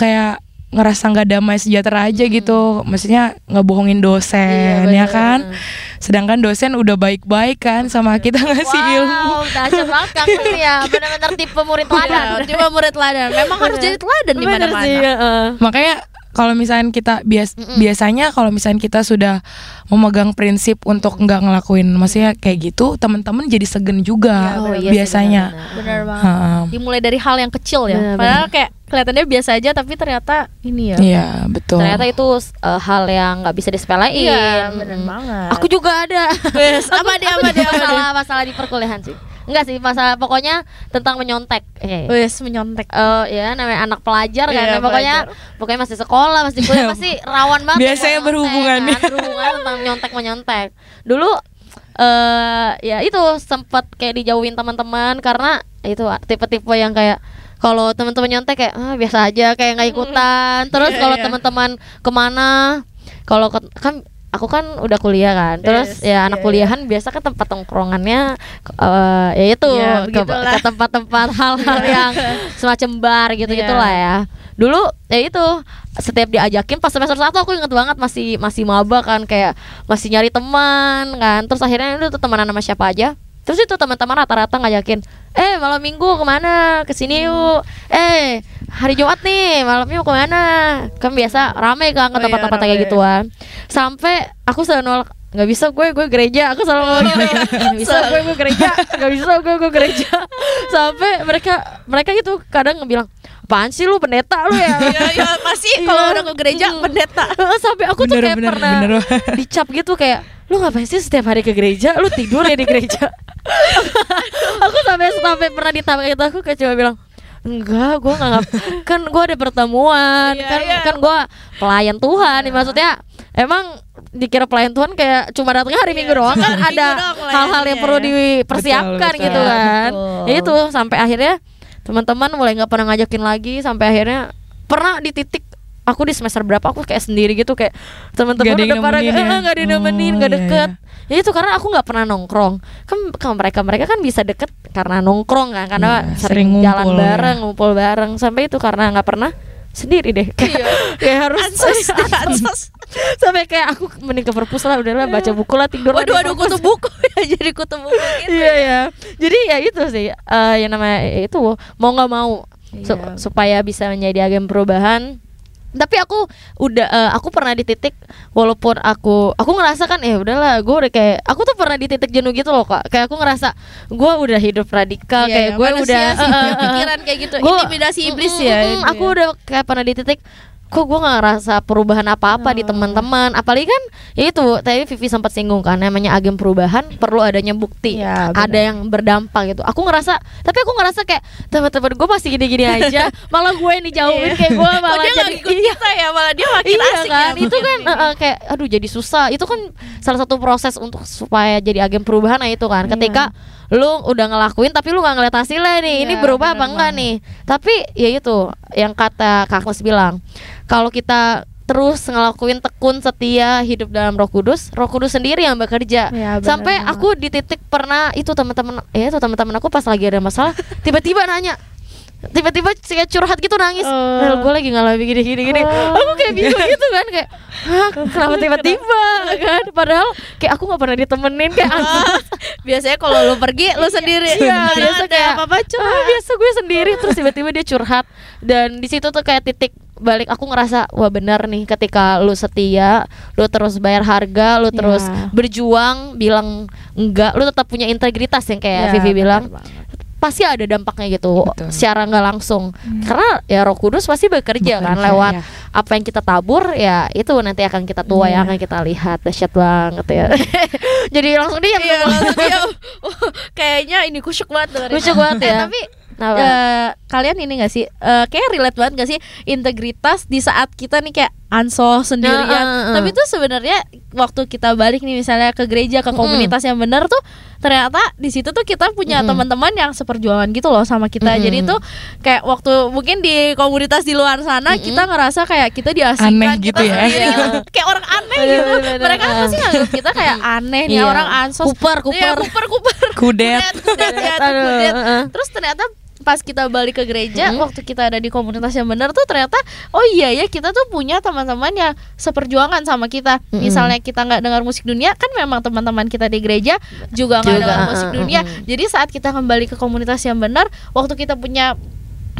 kayak ngerasa nggak damai sejahtera aja gitu. Maksudnya ngebohongin dosen Iya, ya kan. Sedangkan dosen udah baik-baik kan sama kita ngasih ilmu. Wow, dahsyat banget ya. Benar-benar tipe murid teladan. Iya, tipe murid teladan memang harus jadi teladan di mana-mana. Makanya kalau misalnya kita bias biasanya kalau misalnya kita sudah memegang prinsip untuk nggak ngelakuin maksudnya kayak gitu, teman-teman jadi segen juga Oh, iya sih, biasanya. benar banget dimulai dari hal yang kecil ya Benar, padahal kayak kelihatannya biasa aja tapi ternyata ini ya Iya, betul. Ternyata itu uh, hal yang nggak bisa disepelein. iya Mm. benar banget Aku juga ada. Wes, apa dia apa dia apa dia? masalah masalah di perkuliahan sih. Enggak sih, masalah pokoknya tentang menyontek. Eh. Wes menyontek Eh, ya namanya anak pelajar kan Iya, Nah, pokoknya pokoknya masih sekolah masih kuliah pasti rawan banget Biasanya nyontek, berhubungannya. kan, berhubungan tentang nyontek menyontek dulu eh ya itu sempat kayak dijauhin teman-teman karena itu tipe-tipe yang kayak kalau teman-teman nyontek kayak ah, biasa aja kayak nggak ikutan terus Iya, kalau iya. teman-teman ke mana kalau kan aku kan udah kuliah kan terus Yes, ya anak iya, kuliahan biasa ke tempat tongkrongannya eh, ya itu Ya, ke, begitulah. ke tempat-tempat hal-hal yang semacam bar gitu gitulah Iya. ya dulu ya itu setiap diajakin pas semester satu aku inget banget masih masih maba kan kayak masih nyari teman kan terus akhirnya itu tuh temenan sama siapa aja terus itu teman-teman rata-rata ngajakin eh malam minggu ke mana? Ke sini yuk. Eh hari jumat nih malam minggu ke mana? Kan biasa rame kan ke Oh iya, tempat-tempat kayak gituan. Sampai aku selalu nolak nggak bisa gue gue gereja. Aku selalu ngomong gitu. nggak bisa gue gue gereja. Nggak bisa gue gue gereja. Sampai mereka mereka gitu kadang bilang apaan sih lu pendeta lu ya Iya, iya, pasti kalau Iya. orang ke gereja pendeta. sampai aku tuh Bener, kayak bener, pernah bener. dicap gitu kayak lu ngapain sih setiap hari ke gereja lu tidur ya di gereja aku sampai sampai pernah ditanya gitu aku kayak cuma bilang enggak gue nggak ngap kan gue ada pertemuan Iya, kan iya. kan gue pelayan Tuhan nih maksudnya emang dikira pelayan Tuhan kayak cuma datangnya hari Minggu doang kan ada hal-hal yang pelayanannya perlu dipersiapkan Betul, gitu betul. kan Betul. itu sampai akhirnya teman-teman mulai nggak pernah ngajakin lagi sampai akhirnya pernah di titik aku di semester berapa aku kayak sendiri gitu kayak teman-teman Nggak udah nemenin ya? "Eh, nggak ada yang nemenin Oh, nggak iya, deket ya itu karena aku nggak pernah nongkrong kan kalau mereka mereka kan bisa deket karena nongkrong kan karena Iya, sering, sering ngumpul jalan ya. bareng ngumpul bareng sampai itu karena nggak pernah sendiri deh kayak, kayak harus Ansos, ansos. sampai kayak aku mending ke perpus lah udahlah baca buku lah tidur Waduh, waduh, kutu buku ya jadi kutu buku gitu. Iya ya. Jadi ya itu sih eh, yang namanya itu mau nggak mau su- Iya. supaya bisa menjadi agen perubahan. Tapi aku udah eh, aku pernah di titik walaupun aku aku ngerasa kan eh udahlah gue udah kayak aku tuh pernah di titik jenuh gitu loh kak kayak aku ngerasa gue udah hidup radikal Iya, kayak iya, gue udah sih punya eh, pikiran kayak gitu, Gua- intimidasi iblis Mm, ya mm, aku ya. udah kayak pernah di titik kok gue gak ngerasa perubahan apa-apa di teman-teman? Apalagi kan ya itu tadi Vivi sempat singgung kan namanya agen perubahan perlu adanya bukti. Iya, benar. ada yang berdampak gitu. Aku ngerasa tapi aku ngerasa kayak teman-teman gue masih gini-gini aja. Malah gue yang dijauhin kayak gue malah dia nggak jadi ngikut kita ya malah dia makin iya asik kan? ya. Itu kan eh, kayak aduh jadi susah. Itu kan salah satu proses untuk supaya jadi agen perubahan nah itu kan. Ketika lu udah ngelakuin tapi lu nggak ngeliat hasilnya nih. Ini Iya, berubah apa enggak nih? Tapi ya itu yang kata Kak Agnes bilang kalau kita terus ngelakuin tekun setia hidup dalam Roh Kudus, Roh Kudus sendiri yang bekerja. Ya, bener Sampai banget. aku di titik pernah itu teman-teman ya itu teman-teman aku pas lagi ada masalah tiba-tiba nanya tiba-tiba kayak curhat gitu nangis Oh. Rel gue lagi ngalamin gini gini gini aku kayak bingung gitu kan kayak Hah, kenapa tiba-tiba kan padahal kayak aku nggak pernah ditemenin kayak Ah, biasanya kalau lu pergi lu sendiri Iya, Kadang biasa ada kayak apa-apa curhat. ah, biasa gue sendiri terus tiba-tiba dia curhat dan di situ tuh kayak titik balik aku ngerasa wah benar nih ketika lu setia, lu terus bayar harga, lu terus Iya. berjuang bilang enggak, lu tetap punya integritas yang kayak Ya, Vivi bilang pasti ada dampaknya gitu Betul. secara nggak langsung karena ya Roh Kudus pasti bekerja, kan Bekerja, lewat ya. apa yang kita tabur ya itu nanti akan kita tuai Iya. akan kita lihat dahsyat banget ya jadi langsung diam Iya, semua. langsung dia oh, kayaknya ini kusyuk banget. Kusyuk banget Eh, ya. tapi Nah, eh, kalian ini gak sih eh, kayak relate banget gak sih integritas di saat kita nih kayak ansos sendirian Nah, eh, eh. tapi tuh sebenarnya waktu kita balik nih misalnya ke gereja ke komunitas yang benar tuh ternyata di situ tuh kita punya Mm-mm. teman-teman yang seperjuangan gitu loh sama kita Mm-mm. jadi tuh kayak waktu mungkin di komunitas di luar sana Mm-mm. kita ngerasa kayak kita diasingkan Aneh kita gitu ya. sendiri Iya. kayak orang aneh gitu bener, bener. mereka pasti nganggap kita kayak aneh nih Iya. orang ansos Kuper, Iya, kuper. kuper kuper Kudet. kudet ya Aduh, kudet. heeh. Terus ternyata pas kita balik ke gereja Mm-mm. waktu kita ada di komunitas yang benar tuh ternyata oh iya ya kita tuh punya teman-teman yang seperjuangan sama kita Mm-mm. misalnya kita nggak dengar musik dunia kan memang teman-teman kita di gereja juga nggak dengar musik mm-mm. dunia jadi saat kita kembali ke komunitas yang benar waktu kita punya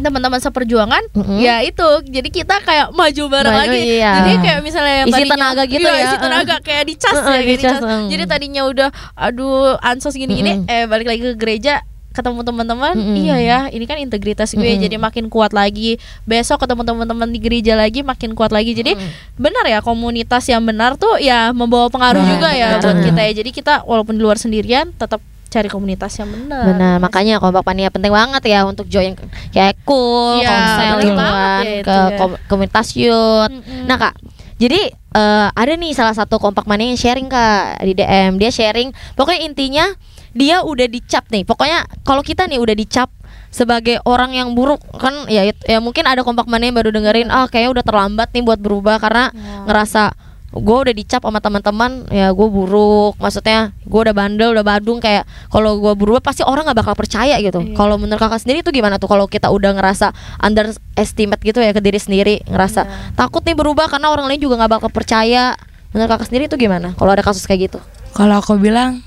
teman-teman seperjuangan Mm-mm. ya itu jadi kita kayak maju bareng Maju, lagi iya. jadi kayak misalnya yang Isi tadinya tenaga gitu iya, ya. isi tenaga kayak dicas Heeh, ya kayak dicas, dicas. mm. jadi tadinya udah aduh ansos gini-gini Mm-mm. eh balik lagi ke gereja ketemu teman-teman Mm-mm. iya ya ini kan integritas gue Mm-mm. jadi makin kuat lagi besok ketemu teman-teman di gereja lagi makin kuat lagi jadi benar ya komunitas yang benar tuh ya membawa pengaruh Nah, juga ya betul. buat kita ya jadi kita walaupun di luar sendirian tetap cari komunitas yang benar Benar, makanya kompak pania penting banget ya untuk join kayak cool, Iya, konseling betul. kan, ya itu ke ya. kom- komunitas youth. Mm-mm. Nah kak, jadi eh, ada nih salah satu kompak mania yang sharing kak di DM. Dia sharing, pokoknya intinya dia udah dicap nih. Pokoknya kalau kita nih udah dicap sebagai orang yang buruk kan ya ya mungkin ada kompak mania yang baru dengerin ah kayaknya udah terlambat nih buat berubah karena ngerasa gue udah dicap sama teman-teman ya gue buruk. Maksudnya gue udah bandel udah badung kayak kalau gue berubah pasti orang nggak bakal percaya gitu. Kalau menurut kakak sendiri itu gimana tuh kalau kita udah ngerasa underestimate gitu ya ke diri sendiri ngerasa takut nih berubah karena orang lain juga nggak bakal percaya. Menurut kakak sendiri itu gimana kalau ada kasus kayak gitu? Kalau aku bilang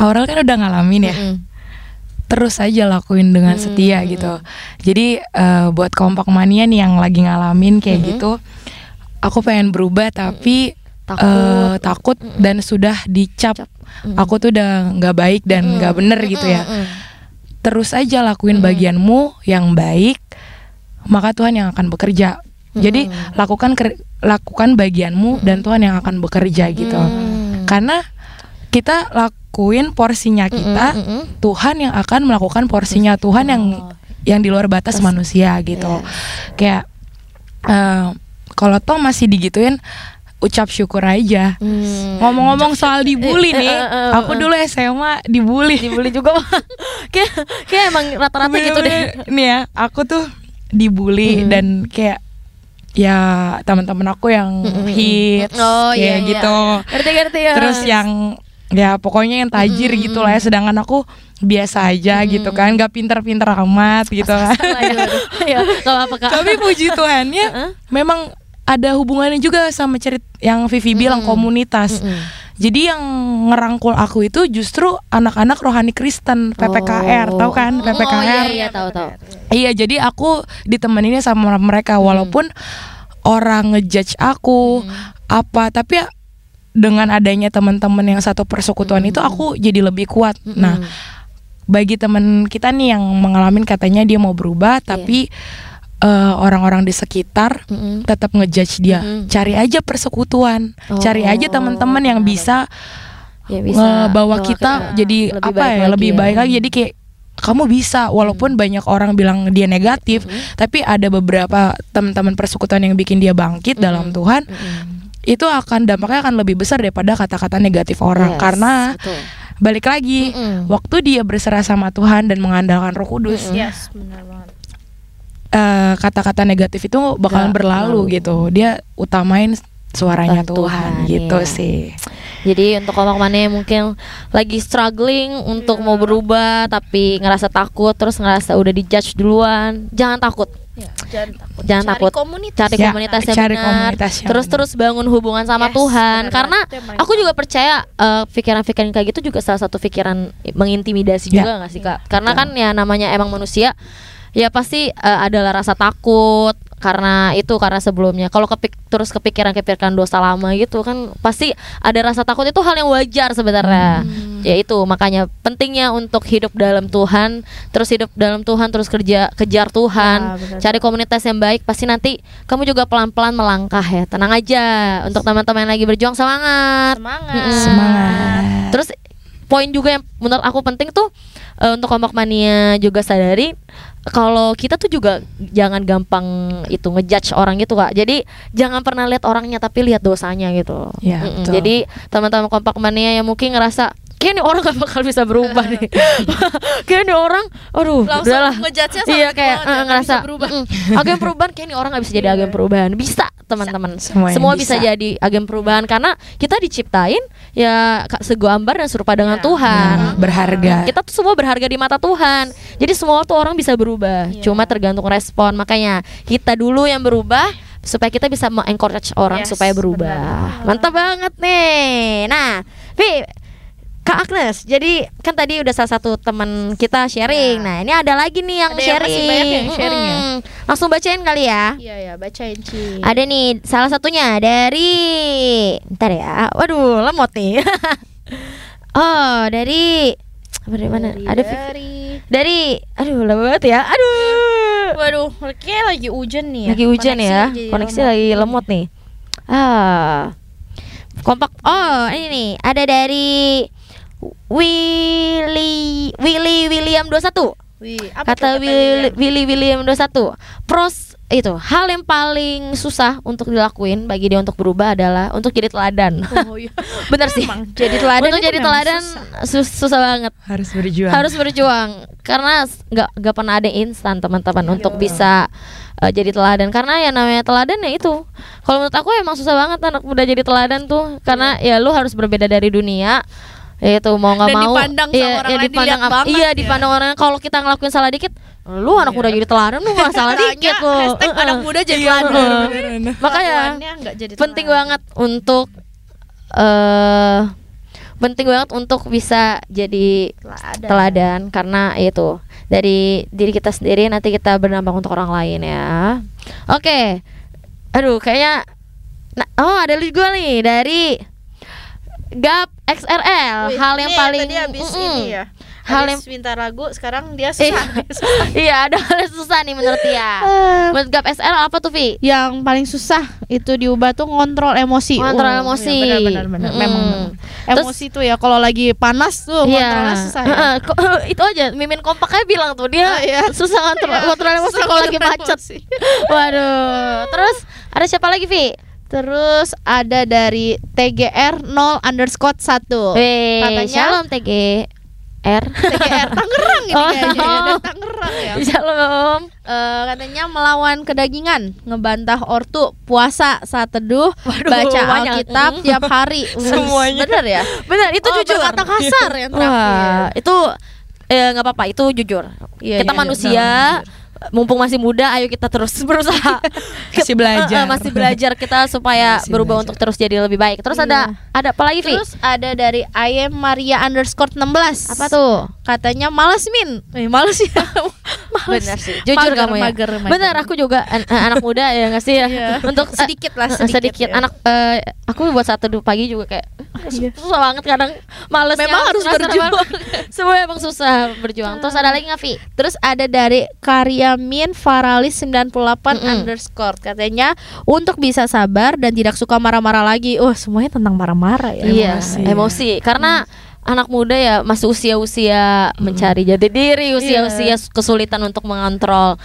Aurel kan udah ngalamin ya. Mm-mm. Terus aja lakuin dengan Hmm, setia gitu. Jadi eh, buat kompak mania nih yang lagi ngalamin kayak gitu, aku pengen berubah tapi Takut. eh, takut dan sudah dicap. Aku tuh udah nggak baik dan nggak bener gitu ya. Mm-mm. Terus aja lakuin bagianmu yang baik, maka Tuhan yang akan bekerja. Jadi lakukan ker- lakukan bagianmu dan Tuhan yang akan bekerja gitu. Mm. Karena kita lakuin porsinya kita, Mm-mm. Tuhan yang akan melakukan porsinya Tuhan yang yang di luar batas manusia gitu. Kayak eh, kalau toh masih digituin ucap syukur aja. Hmm. Ngomong-ngomong soal dibully nih, Eh, eh, eh, aku dulu SMA dibully. dibully juga kayak kayak emang rata-rata gitu deh. Nih ya, aku tuh dibully Mm. dan kayak ya teman-teman aku yang hits oh iya kayak iya. gitu. ngerti ngerti ya Terus yang ya pokoknya yang tajir gitu lah ya. Sedangkan aku biasa aja gitu kan. Gak pinter-pinter amat gitu. Kan ya nggak kak. Tapi puji Tuhannya memang ada hubungannya juga sama cerit yang Vivi bilang komunitas. Jadi yang ngerangkul aku itu justru anak-anak rohani Kristen PPKR tahu kan? PPKR oh iya iya tahu tahu. Iya, jadi aku ditemeninnya sama mereka walaupun orang ngejudge aku apa, tapi ya dengan adanya teman-teman yang satu persekutuan itu aku jadi lebih kuat. Nah, bagi teman kita nih yang mengalami katanya dia mau berubah tapi eh, orang-orang di sekitar Mm-mm. tetap ngejudge dia. Cari aja persekutuan, cari aja teman-teman yang bisa ya bisa ngebawa bawa kita jadi lebih apa baik ya lagi lebih ya. baik lagi. Jadi kayak kamu bisa walaupun banyak orang bilang dia negatif tapi ada beberapa teman-teman persekutuan yang bikin dia bangkit dalam Tuhan itu akan dampaknya akan lebih besar daripada kata-kata negatif orang Yes, karena betul. balik lagi Mm-mm. waktu dia berserah sama Tuhan dan mengandalkan Roh Kudus Yes, benar banget. eh, kata-kata negatif itu bakalan Nggak berlalu gitu dia utamain suaranya Tuhan, Tuhan, gitu iya. sih Jadi untuk kompak mana yang mungkin lagi struggling untuk mau berubah tapi ngerasa takut terus ngerasa udah dijudge duluan, jangan takut. Ya, jangan takut. Jangan Cari takut. komunitas. Cari Ya, komunitas yang cari benar. komunitas yang terus benar. terus bangun hubungan sama Yes, Tuhan benar karena aku juga percaya eh, pikiran-pikiran kayak gitu juga salah satu pikiran mengintimidasi Ya. juga nggak sih Kak? Karena kan ya namanya emang manusia ya pasti eh, adalah rasa takut karena itu karena sebelumnya. Kalau kepik terus kepikiran-kepikiran dosa lama gitu kan pasti ada rasa takut. Itu hal yang wajar sebenarnya. Ya itu. Makanya pentingnya untuk hidup dalam Tuhan terus hidup dalam Tuhan terus kerja kejar Tuhan. Ya, cari komunitas yang baik pasti nanti kamu juga pelan-pelan melangkah ya. Tenang aja untuk teman-teman yang lagi berjuang. Semangat. Semangat. Mm-mm. semangat. Terus poin juga yang menurut aku penting tuh eh, untuk kompak mania juga sadari kalau kita tuh juga jangan gampang itu ngejudge orang gitu kak. Jadi jangan pernah lihat orangnya tapi lihat dosanya gitu. Ya, betul. Jadi teman-teman kompak mania yang mungkin ngerasa kayak nih orang gak bakal bisa berubah nih. kayak nih orang, aduh, Langsung udahlah. ngejudge-nya sama Iya kayak ya, eh, nggak ngerasa mm-mm. agen perubahan kayak nih orang nggak bisa jadi agen perubahan. Bisa teman-teman. Semua bisa. bisa. jadi agen perubahan karena kita diciptain ya ka- segambar dan serupa dengan Tuhan. Ya, berharga. Kita tuh semua berharga di mata Tuhan. Jadi semua tuh orang bisa berubah. Cuma tergantung respon. Makanya kita dulu yang berubah supaya kita bisa mengencourage orang Yes, supaya berubah. Mantap banget nih. Nah, Vi Kak Agnes, jadi kan tadi udah salah satu teman kita sharing. Nah, ini ada lagi nih yang Ada yang sharing. banyak yang sharing ya? Mm-mm. Langsung bacain kali ya. Iya ya, bacain Ci. Ada nih salah satunya dari Ntar ya Waduh lemot nih Oh dari apa dari mana? Dari- Ada dari dari aduh lama banget ya. Aduh. Waduh, kayak lagi hujan nih ya. Lagi hujan Koneksi ya. Koneksi lemot. lagi lemot nih. Ah. Kompak. Oh, ini nih. Ada dari Willy Willy William 21. Wih, apa Kata Willy, Willy William 21. Pros itu hal yang paling susah untuk dilakuin bagi dia untuk berubah adalah untuk jadi teladan. Oh iya. Bener sih. Emang jadi teladan untuk jadi teladan sus- susah banget. Harus berjuang. Harus berjuang karena nggak nggak pernah ada instan teman-teman Iya. untuk bisa uh, jadi teladan karena ya namanya teladan ya itu. Kalau menurut aku emang susah banget anak muda jadi teladan tuh karena ya lu harus berbeda dari dunia. Ya itu mau nggak mau dipandang sama iya, orang ya lain, dipandang banget iya ya. dipandang orang kalau kita ngelakuin salah dikit lu anak muda jadi teladan lu nggak salah dikit lu hashtag anak muda jadi Iya, teladan. heeh. makanya jadi penting banget untuk eh penting banget untuk bisa jadi Teladan. teladan karena itu dari diri kita sendiri nanti kita berdampak untuk orang lain ya. Oke. Aduh, kayaknya nah, oh ada juga nih dari Gap XRL Wih, hal yang ini paling tadi abis Mm-mm. ini ya. Hal Habis minta lagu sekarang dia susah. iya ada hal yang susah nih menurut dia. Menurut Gap XRL apa tuh Vi? yang paling susah itu diubah tuh ngontrol emosi. Ngontrol Oh, emosi. iya, benar benar. Memang Terus- emosi tuh ya kalau lagi panas tuh ngontrolnya susah ya. Itu aja Mimin kompak aja bilang tuh dia Oh, iya. susah ngontrol, Iya, ngontrol emosi kalau lagi macet. emosi. Waduh. Terus ada siapa lagi Vi? Terus ada dari TGR 0 underscore 1 Weh, Katanya Shalom TG R TGR Tangerang ini Oh. kayaknya ya, dari Tangerang ya Shalom Eh, katanya melawan kedagingan, ngebantah ortu, puasa saat teduh, Waduh, baca. Alkitab Mm. tiap hari. Semuanya. Bener ya? Benar itu Oh, jujur berkata kasar yang Wah terakhir. itu eh, nggak apa-apa itu jujur Iya, Kita iya, iya, manusia Mumpung masih muda, ayo kita terus berusaha Masih belajar. Masih belajar kita supaya Masih berubah belajar. untuk terus jadi lebih baik. Terus ada ada apa lagi, Vi? Terus ada dari I am Maria underscore 16 apa tuh? Katanya malas min Eh malas ya Males. Benar sih. Jujur Mager, kamu ya. mager, mager. Benar, aku juga an- eh, anak muda ya nggak sih ya. Iya. Untuk eh, Sedikit lah, eh, sedikit sedikit. ya. Anak eh, aku buat satu dua pagi juga kayak Iya. susah banget kadang males Memang harus berjuang. Semua emang susah berjuang. Terus ada lagi nggak, Vi? Terus ada dari Karyamin Faralis 98 Mm-mm. underscore Katanya untuk bisa sabar dan tidak suka marah-marah lagi Oh semuanya tentang marah-marah ya Iya, Emosi. emosi. Karena anak muda ya masih usia-usia mencari jati diri, usia-usia kesulitan untuk mengontrol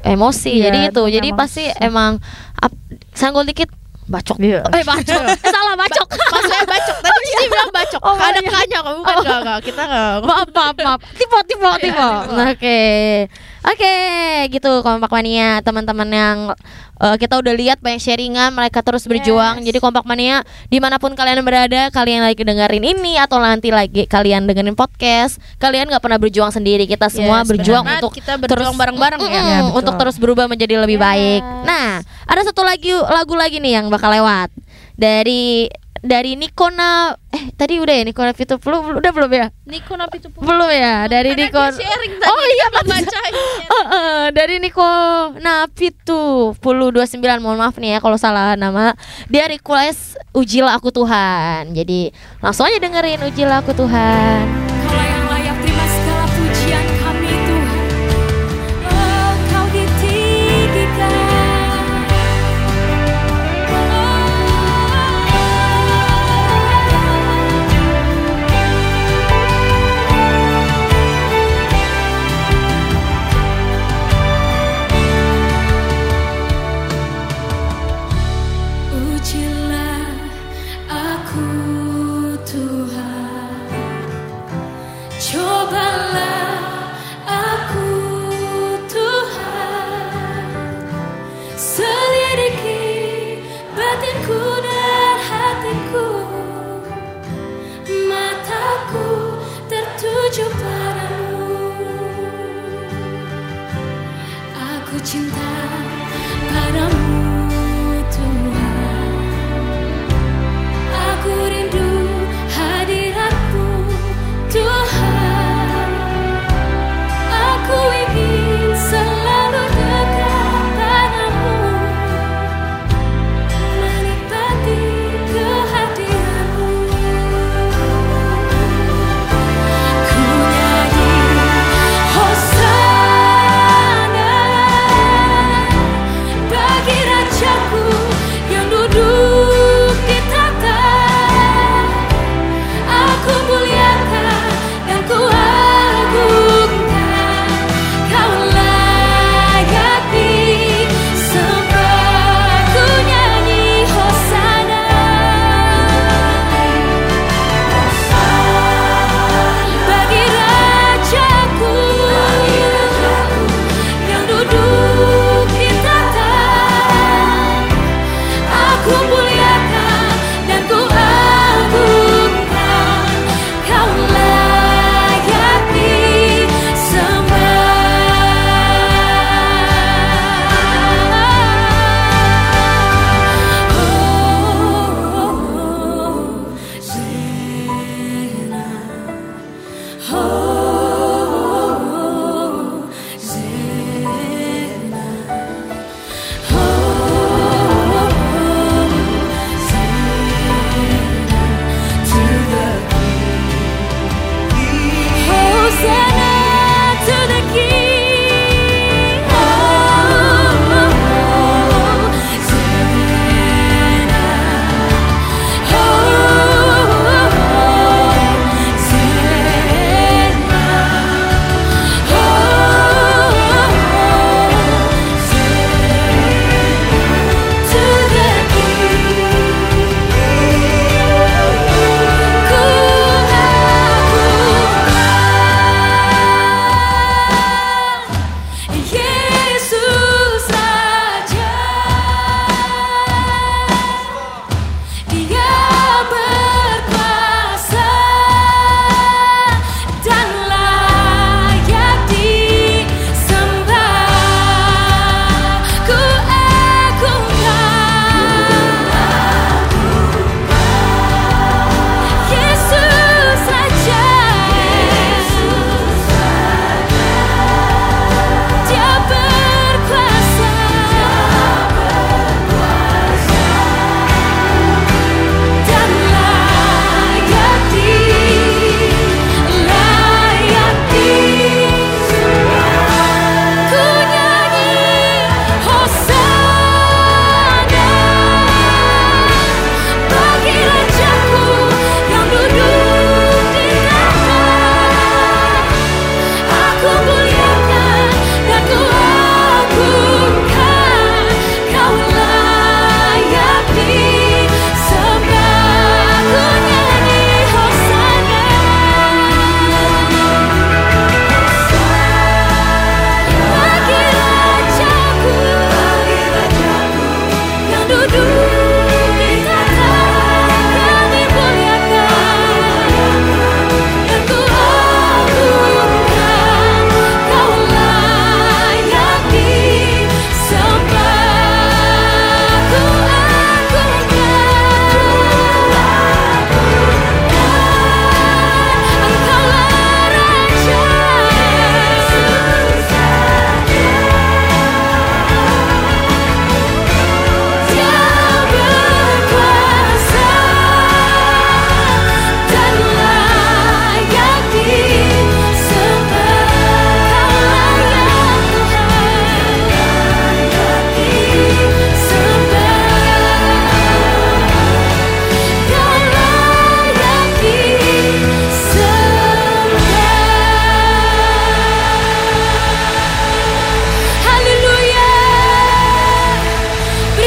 emosi. Iya, Jadi itu, jadi memang pasti emang ap, sanggul dikit bacok. Iya. Eh bacok. Eh, salah bacok. Maksudnya bacok Tadi Cici bilang bacok Oh, Ada iya. kanya kok Bukan enggak, enggak. Kita enggak maaf, maaf, maaf. Tipe, tipe, tipe. Oke. Oke, gitu kompak mania teman-teman yang eh, kita udah lihat banyak sharingan mereka terus berjuang. Jadi kompak mania di mana pun kalian berada, kalian lagi dengerin ini atau nanti lagi kalian dengerin podcast, kalian nggak pernah berjuang sendiri. Kita semua Yes, berjuang benar. untuk Kita berjuang bareng-bareng ya. Mm-mm, Ya, betul. untuk terus berubah menjadi lebih baik. Nah, ada satu lagi lagu lagi nih yang bakal lewat dari dari Nikona eh tadi udah ya Nikona Fitu belum udah belum ya? Niko napi itu belum ya dari Nikon sharing tadi oh iya bacain. Eh, eh, dari Niko Napitu Pulu 29 mohon maaf nih ya kalau salah nama. Dia request ujilah aku Tuhan. Jadi langsung aja dengerin ujilah aku Tuhan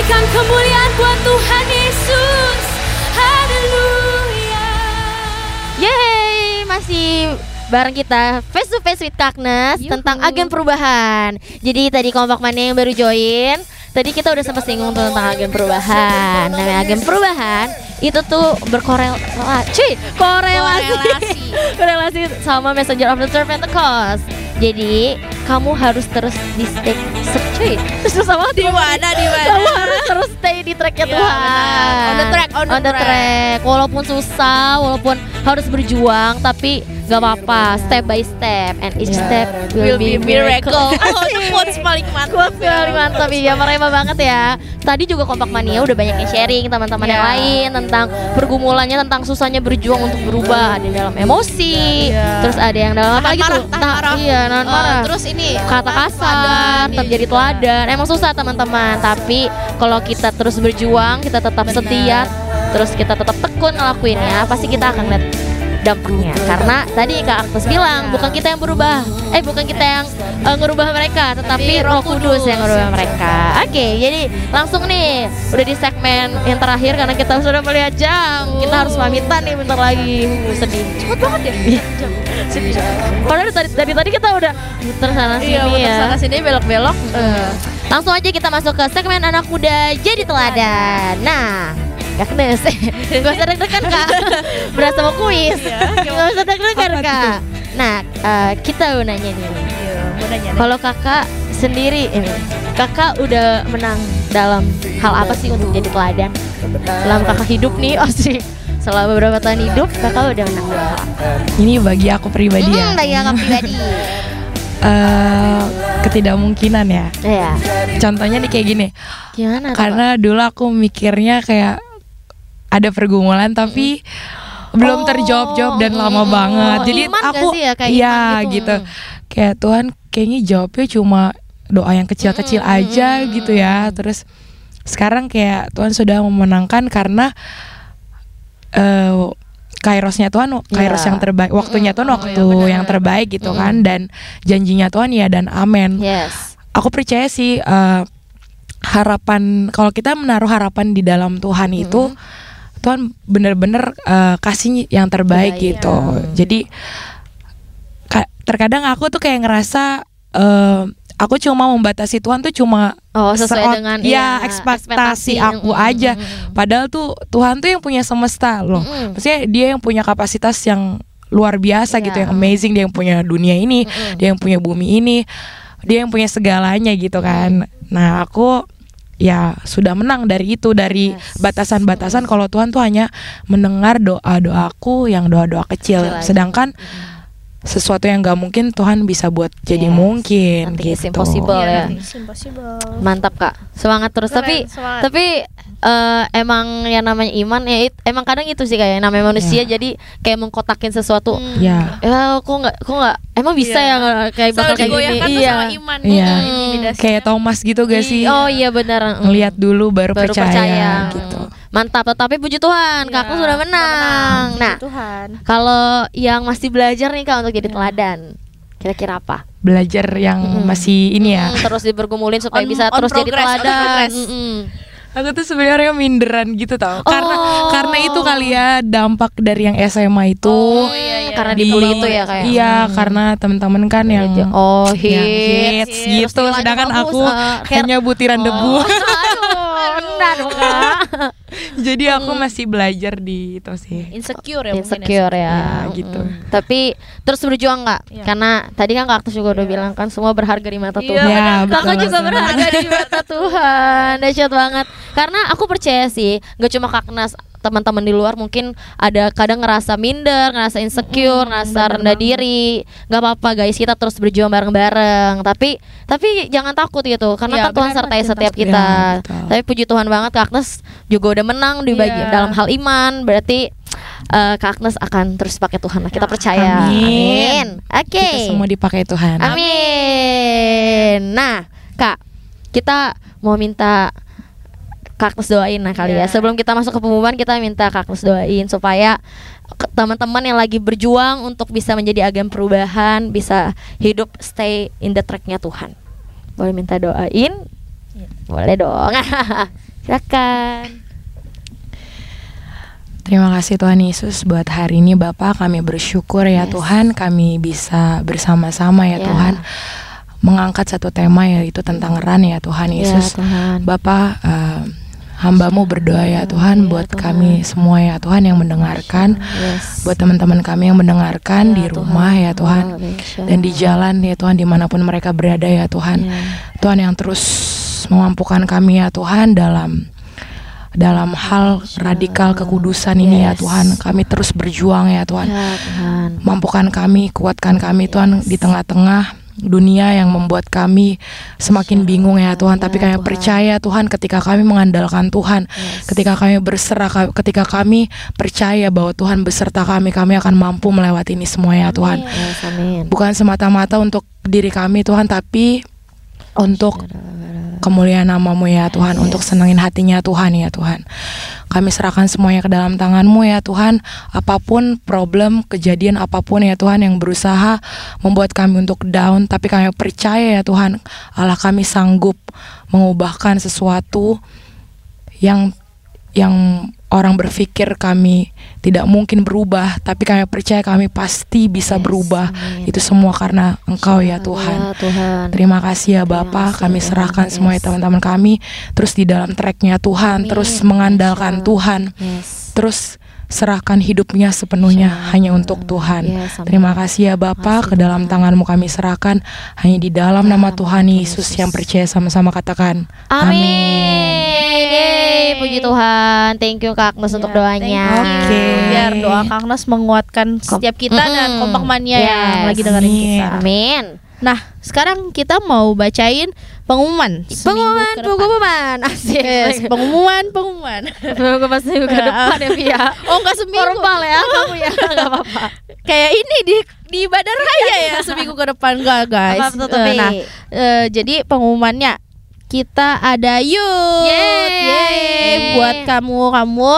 Berikan kemuliaan buat Tuhan Yesus. Haleluya. Yeay, masih bareng kita face to face with Kaknes tentang agen perubahan. Jadi tadi kompak mana yang baru join, tadi kita udah sempat singgung tentang agen perubahan. Nah, agen perubahan itu tuh berkorelasi, korelasi, korelasi sama Messenger of the Church Pentecost. Jadi kamu harus terus di stay cuy terus sama di mana di mana kamu harus terus stay di tracknya Iya, Tuhan. On the track, on the track. track. walaupun susah walaupun harus berjuang tapi gak apa-apa step by step and each step will, be miracle Oh, itu quotes paling mantap. Quotes paling mantap iya merema banget ya Tadi juga Kompak Mania udah banyak yang sharing teman-teman yang Iya. lain Tentang pergumulannya, tentang susahnya berjuang untuk berubah Ada yang dalam emosi Iya. Terus ada yang dalam apa lagi marah, tuh? tahan Ta- marah. Iya, nahan Eh, marah terus ini kata kasar, tetap jadi teladan. Emang susah teman-teman, tapi kalau kita terus berjuang, kita tetap setia, terus kita tetap tekun ngelakuinnya, pasti kita akan lihat dampaknya. Karena tadi Kak Aktus bilang, bukan kita yang berubah, eh bukan kita yang eh, ngerubah mereka, tetapi Roh Kudus yang ngerubah mereka. Oke, jadi langsung nih, udah di segmen yang terakhir karena kita sudah melihat jam, kita harus pamitan nih bentar lagi. Uh, sedih. Cepet banget ya. sedih. Padahal dari, dari tadi kita udah muter sana sini Iya, ya. muter sana sini belok-belok. Eh, Langsung aja kita masuk ke segmen anak muda jadi teladan. Nah, Agnes, gak usah deg-degan kak Berasa mau kuis Gak usah deg-degan kak Nah, eh, kita mau nanya nih Iya, mau nanya nih. Kalau kakak sendiri ini Kakak udah menang dalam hal apa sih untuk jadi teladan? Selama kakak hidup nih, oh sih Selama beberapa tahun hidup, kakak udah menang dalam hal apa? Ini bagi aku pribadi ya. Hmm, bagi kakak pribadi Eh, ketidakmungkinan ya. Iya Contohnya nih kayak gini. Gimana tuh, Karena dulu aku mikirnya kayak ada pergumulan tapi belum terjawab-jawab dan lama banget. Jadi Iman gak aku sih ya, kayak iya iman gitu? gitu. Kayak Tuhan kayaknya jawabnya cuma doa yang kecil-kecil Mm, aja mm, gitu ya. Terus sekarang kayak Tuhan sudah memenangkan karena eh kairosnya Tuhan kairos Iya. yang terbaik waktunya Tuhan Mm, waktu benar. yang terbaik gitu Mm. kan dan janjinya Tuhan ya dan amin Yes aku percaya sih eh, harapan kalau kita menaruh harapan di dalam Tuhan itu Tuhan bener-bener eh, kasih yang terbaik Terbaik. gitu jadi ka- terkadang aku tuh kayak ngerasa eh, aku cuma membatasi Tuhan tuh cuma Oh sesuai serot- dengan ya iya, ekspektasi Mm, aku mm, aja mm, mm. padahal tuh Tuhan tuh yang punya semesta loh Mm-mm. maksudnya dia yang punya kapasitas yang luar biasa gitu Iya. yang amazing dia yang punya dunia ini Mm-mm. dia yang punya bumi ini dia yang punya segalanya gitu kan nah aku ya sudah menang dari itu dari Yes. batasan-batasan kalau Tuhan tuh hanya mendengar doa doaku yang doa doa kecil Kecil aja. sedangkan sesuatu yang nggak mungkin Tuhan bisa buat jadi Yes. mungkin Nothing is gitu impossible. ya. Iya, impossible. Mantap kak, semangat terus. Keren, tapi semangat. tapi eh, emang yang namanya iman ya it- emang kadang itu sih kayak namanya manusia Ya. jadi kayak mengkotakin sesuatu. Hmm. ya Ya kok nggak kok nggak emang bisa Iya. ya kayak bakal kayak gini. Iya. sama iman. Iya. Mm, intimidasinya. kayak Thomas gitu gak sih Oh iya benar. Mm. ngelihat dulu baru, baru percaya, percaya, gitu Mm. Mantap, tetapi puji Tuhan, Iya, kakak sudah menang. Puji Nah, Tuhan. kalau yang masih belajar nih kak untuk jadi teladan, kira-kira apa? belajar yang Mm-mm. masih ini ya Mm, terus dibergumulin supaya On- bisa on terus jadi progress, teladan. Aku tuh sebenarnya minderan gitu tau. Karena Oh. karena itu kali ya dampak dari yang SMA itu. Oh, iya, iya. Karena Di- dibully itu ya kayak. Iya karena teman-teman kan yang Oh, yang hits. hits gitu. Terus Sedangkan aku hair- hanya butiran debu. Oh, aduh, nah Aduh, Kak. Jadi aku masih belajar di itu sih. Insecure ya mungkin Insecure ya. Ya, gitu. Mm. Tapi terus berjuang nggak? Iya. Karena tadi kan Kak Aktus juga udah bilang kan semua berharga di mata Iya, Tuhan. Ya, Kakak betul juga berharga di mata Tuhan. Dahsyat banget. Karena aku percaya sih, gak cuma Kak Nas teman-teman di luar mungkin ada kadang ngerasa minder, ngerasa insecure, ngerasa rendah diri. Gak apa-apa guys, kita terus berjuang bareng-bareng. Tapi tapi jangan takut gitu, karena Iya, kan Tuhan sertai benar, setiap kita. Betul. tapi puji Tuhan banget Kak Agnes juga udah menang di bagian Iya. dalam hal iman. Berarti eh, Kak Agnes akan terus pakai Tuhan. Kita percaya. Amin. Oke. Kita semua dipakai Tuhan. Amin. Nah, Kak, kita mau minta Kak Agnes doain nah kali ya. Iya. Sebelum kita masuk ke pengumuman, kita minta Kak Agnes doain supaya teman-teman yang lagi berjuang untuk bisa menjadi agen perubahan, bisa hidup stay in the tracknya Tuhan. Boleh minta doain? Boleh dong. Silakan. Terima kasih Tuhan Yesus buat hari ini Bapak kami bersyukur ya Yes. Tuhan kami bisa bersama-sama ya Ya. Tuhan mengangkat satu tema yaitu tentang ran ya Tuhan Yesus. Ya, Tuhan. Bapak eh, hambamu berdoa ya Tuhan buat kami semua ya Tuhan yang mendengarkan. Buat teman-teman kami yang mendengarkan Ya, di rumah ya Tuhan dan di jalan ya Tuhan di mana pun mereka berada ya Tuhan. Ya. Tuhan yang terus memampukan kami ya Tuhan dalam dalam hal radikal kekudusan ini ya. Tuhan. Kami terus berjuang ya Tuhan. Ya, Tuhan. mampukan kami kuatkan kami Tuhan di tengah-tengah dunia yang membuat kami semakin bingung ya Tuhan. Tapi Ya, kami Tuhan. percaya Tuhan ketika kami mengandalkan Tuhan Yes. ketika kami berserah ka- ketika kami percaya bahwa Tuhan beserta kami kami akan mampu melewati ini semua ya Tuhan. Bukan semata-mata untuk diri kami Tuhan tapi untuk kemuliaan namamu ya Tuhan untuk senengin hatinya Tuhan ya Tuhan. Kami serahkan semuanya ke dalam tanganmu ya Tuhan. Apa pun problem kejadian apa pun ya Tuhan yang berusaha membuat kami untuk down tapi kami percaya ya Tuhan Allah kami sanggup mengubahkan sesuatu yang yang orang berpikir kami tidak mungkin berubah tapi kami percaya kami pasti bisa berubah amin. itu semua karena Engkau ya Ya, Tuhan Tuhan. Terima kasih ya Bapak, kasih, kami Tuhan. serahkan semua ya Yes. teman-teman kami terus di dalam tracknya Tuhan, Amin. terus mengandalkan Yes, Tuhan, Yes. terus serahkan hidupnya sepenuhnya Yes, hanya untuk Tuhan. Yes, amin. Terima kasih ya Bapak, ke dalam tanganmu kami serahkan hanya di dalam nama Tuhan Yesus Yesus. yang percaya sama-sama katakan. Amin. Yeay, puji Tuhan. Thank you Kak Agnes untuk Ya, doanya. thank you. Oke. Biar doa Kang Nas menguatkan setiap kita dan Mm-mm. kompak mania yang Yes. lagi dengerin kita. Amin. Nah, sekarang kita mau bacain pengumuman. Pengumuman, pengumuman. Asik. Yes, pengumuman, pengumuman. Pengumuman seminggu ke depan ya Via. Oh, enggak seminggu. Normal ya kamu ya. Enggak apa-apa. Kayak ini di di Badar Raya ya seminggu ke depan enggak, guys. Apa nah, eh, jadi pengumumannya kita ada yuk, Yeay. buat kamu kamu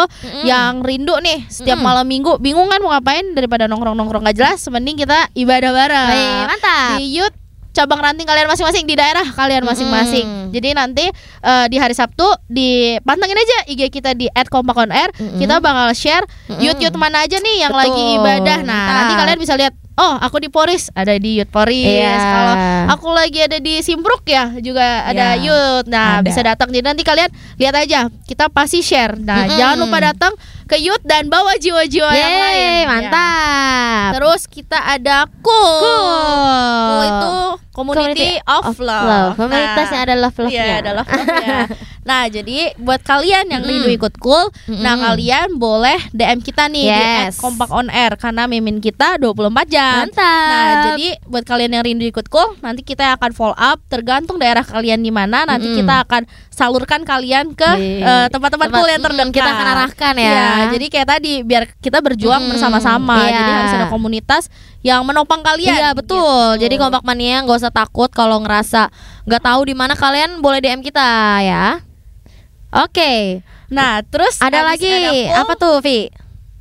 yang rindu nih setiap Mm-mm. malam minggu bingung kan mau ngapain daripada nongkrong nongkrong gak jelas, mending kita ibadah bareng. Baik, mantap. di Youth cabang ranting kalian masing-masing di daerah kalian masing-masing. Mm-mm. Jadi nanti eh, di hari Sabtu dipantengin aja IG kita di @kompakonair. Mm-mm. Kita bakal share Mm-mm. youth youth mana aja nih yang Betul, lagi ibadah. Nah, mantap. nanti kalian bisa lihat Oh, aku di Poris, ada di Youth Poris. Iya. Kalau aku lagi ada di Simpruk ya, juga ada Iya, Youth. Nah, ada. bisa datang. Jadi nanti kalian lihat aja, kita pasti share. Nah, Mm-mm. jangan lupa datang ke Youth dan bawa jiwa-jiwa yang lain. Yeay, Ya. mantap. Terus kita ada Cool. Cool. Cool itu community, of, love. Komunitas yang ada love love-nya. Iya, ada love love-nya. nah, jadi buat kalian yang rindu ikut cool, nah Mm-mm. kalian boleh DM kita nih Yes. di @kompak on air karena mimin kita 24 jam. Mantap. Nah, jadi buat kalian yang rindu ikut cool, nanti kita akan follow up tergantung daerah kalian di mana. Nanti Mm-mm. kita akan salurkan kalian ke eh, tempat-tempat Tempat- cool yang mm, terdekat. kita akan arahkan ya. Iya, jadi kayak tadi biar kita berjuang Mm-mm. bersama-sama. Iya. Jadi harus ada komunitas yang menopang kalian. Iya betul. gitu. Jadi kompak mania nggak usah takut kalau ngerasa nggak tahu di mana kalian boleh DM kita ya. Oke. Nah, terus Ada lagi ada apa tuh Vi?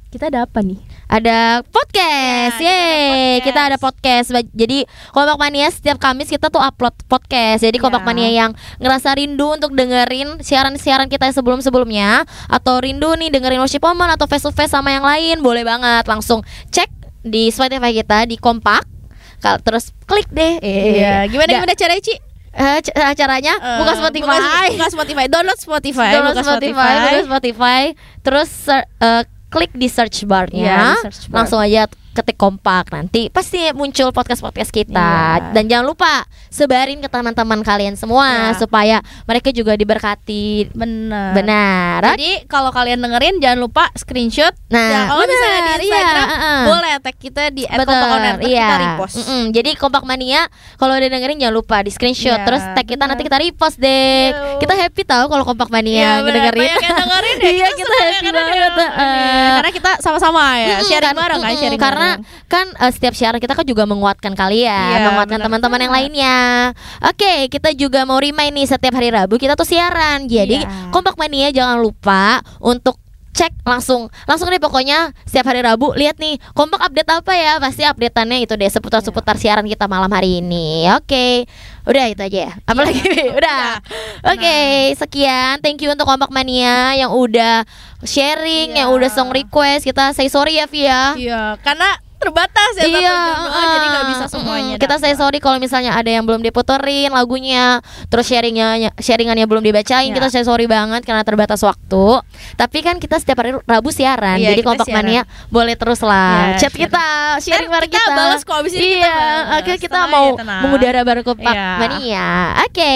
Kita ada apa nih? Ada podcast, Ya, kita ada yeay podcast. kita ada podcast. Jadi kompak mania setiap Kamis kita tuh upload podcast. Jadi kompak Ya. mania yang ngerasa rindu untuk dengerin siaran-siaran kita yang sebelum-sebelumnya atau rindu nih dengerin worship moment atau face to face sama yang lain, boleh banget langsung cek di Spotify kita di kompak. Kal- Terus klik deh. Iya, gimana gimana caranya, Ci? Eh, c- acaranya Eh, buka Spotify. Buka, buka Spotify. Download Spotify. Download buka Spotify, buka Spotify, terus eh, klik di search bar-nya, di search bar. langsung aja ketik kompak nanti pasti muncul podcast podcast kita Iya. dan jangan lupa sebarin ke teman-teman kalian semua Iya. supaya mereka juga diberkati Benar. benar. Jadi kalau kalian dengerin jangan lupa screenshot. Nah, Ya, kalau misalnya di iya, Instagram uh-uh. boleh tag kita di Betul, @kompakowner iya. kita repost. Mm-mm. Jadi kompak mania kalau udah dengerin jangan lupa di screenshot Iya, terus tag kita nanti kita repost deh. Yo. Kita happy tahu kalau kompak Iya, mania. Banyak yang dengerin ya. Iya, kita senang ya, happy karena banget, uh. iya, Karena kita sama-sama ya, Mm-mm, sharing kan- bareng kan, sharing karena bareng. kan eh, setiap siaran kita kan juga menguatkan kalian, Iya, menguatkan teman-teman yang banget. lainnya. Oke, kita juga mau remind nih setiap hari Rabu kita tuh siaran. Jadi Iya. kompak mania jangan lupa untuk cek langsung. Langsung deh pokoknya setiap hari Rabu lihat nih kompak update apa ya? Pasti updateannya itu deh seputar seputar siaran kita malam hari ini. Oke. Udah itu aja ya? Apalagi udah. Oke sekian. Thank you untuk kompak mania yang udah sharing yang Iya. udah song request. Kita say sorry ya Via. Iya, karena terbatas ya satu Iya, jam doang, jadi nggak uh, bisa semuanya. mm, Kita say dapat. sorry kalau misalnya ada yang belum diputerin lagunya, terus sharingnya sharingannya belum dibacain, Iya. kita say sorry banget karena terbatas waktu. Tapi kan kita setiap hari Rabu siaran, Iya, jadi kita kompak siaran. mania boleh terus lah Iya, chat kita, sharing bareng kita kita. balas kok, abis ini kita Iya, balas. oke kita Tenang mau tenang. mengudara bareng kompak Iya. mania. Oke.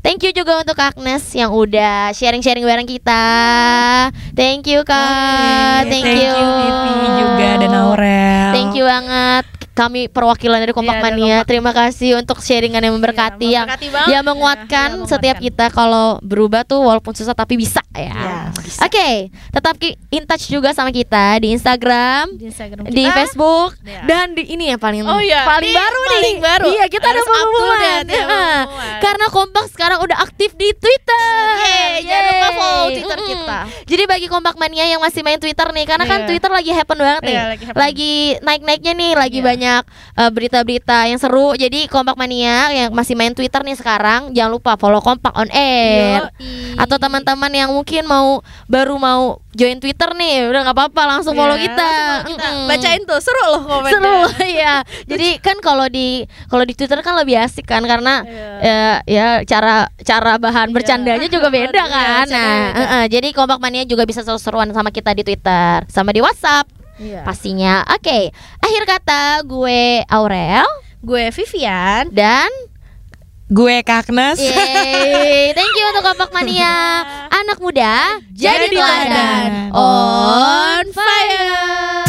Thank you juga untuk Agnes yang udah sharing-sharing bareng kita. Thank you Kak. Oke, thank, you. Vivi juga dan Aurel. Thank you banget kami perwakilan dari Kompak dari Mania. Kompak. Terima kasih untuk sharingan yang memberkati Iya, yang memberkati banget. yang menguatkan Iya, iya, setiap menguatkan. kita kalau berubah tuh walaupun susah tapi bisa ya. Iya. Oke, tetap ki- in touch juga sama kita di Instagram, di Instagram di. Facebook Iya. dan di ini yang paling Oh iya, paling ini baru nih. paling baru. Iya, kita ada Harus up to pengumuman. ya, pengumuman. Karena Kompak sekarang udah aktif di Twitter. Yeay, jangan lupa Yeay. follow Twitter Mm-mm. kita. Jadi bagi Kompak Mania yang masih main Twitter nih, karena kan Iya. Twitter lagi happen banget nih. Iya, lagi happen. lagi naik-naiknya nih, lagi Iya. banyak uh, berita-berita yang seru. Jadi Kompak Mania yang masih main Twitter nih sekarang, jangan lupa follow Kompak on air. Yoi. Atau teman-teman yang mungkin mau baru mau join Twitter nih, udah nggak apa-apa langsung follow Iya, kita. langsung follow kita. Mm-mm. Bacain tuh, seru loh komennya. Seru ya. Jadi kan kalau di kalau di Twitter kan lebih asik kan karena ya, ya cara cara bahan Iya. bercandanya juga beda Iya, kan. bercandanya Nah, beda. eh, eh, jadi kompak mania juga bisa seru-seruan sama kita di Twitter, sama di WhatsApp Iya. pastinya. Oke, akhir kata gue Aurel Gue Vivian. dan Gue Kaknes. Yeay, thank you untuk kompak mania. Anak muda jadi teladan. On fire.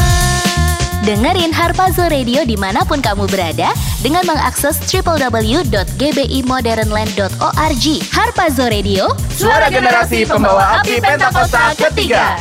Dengerin Harpazo Radio di mana pun kamu berada dengan mengakses www.gbimodernland.org. Harpazo Radio, Suara generasi pembawa api Pentakosta ketiga.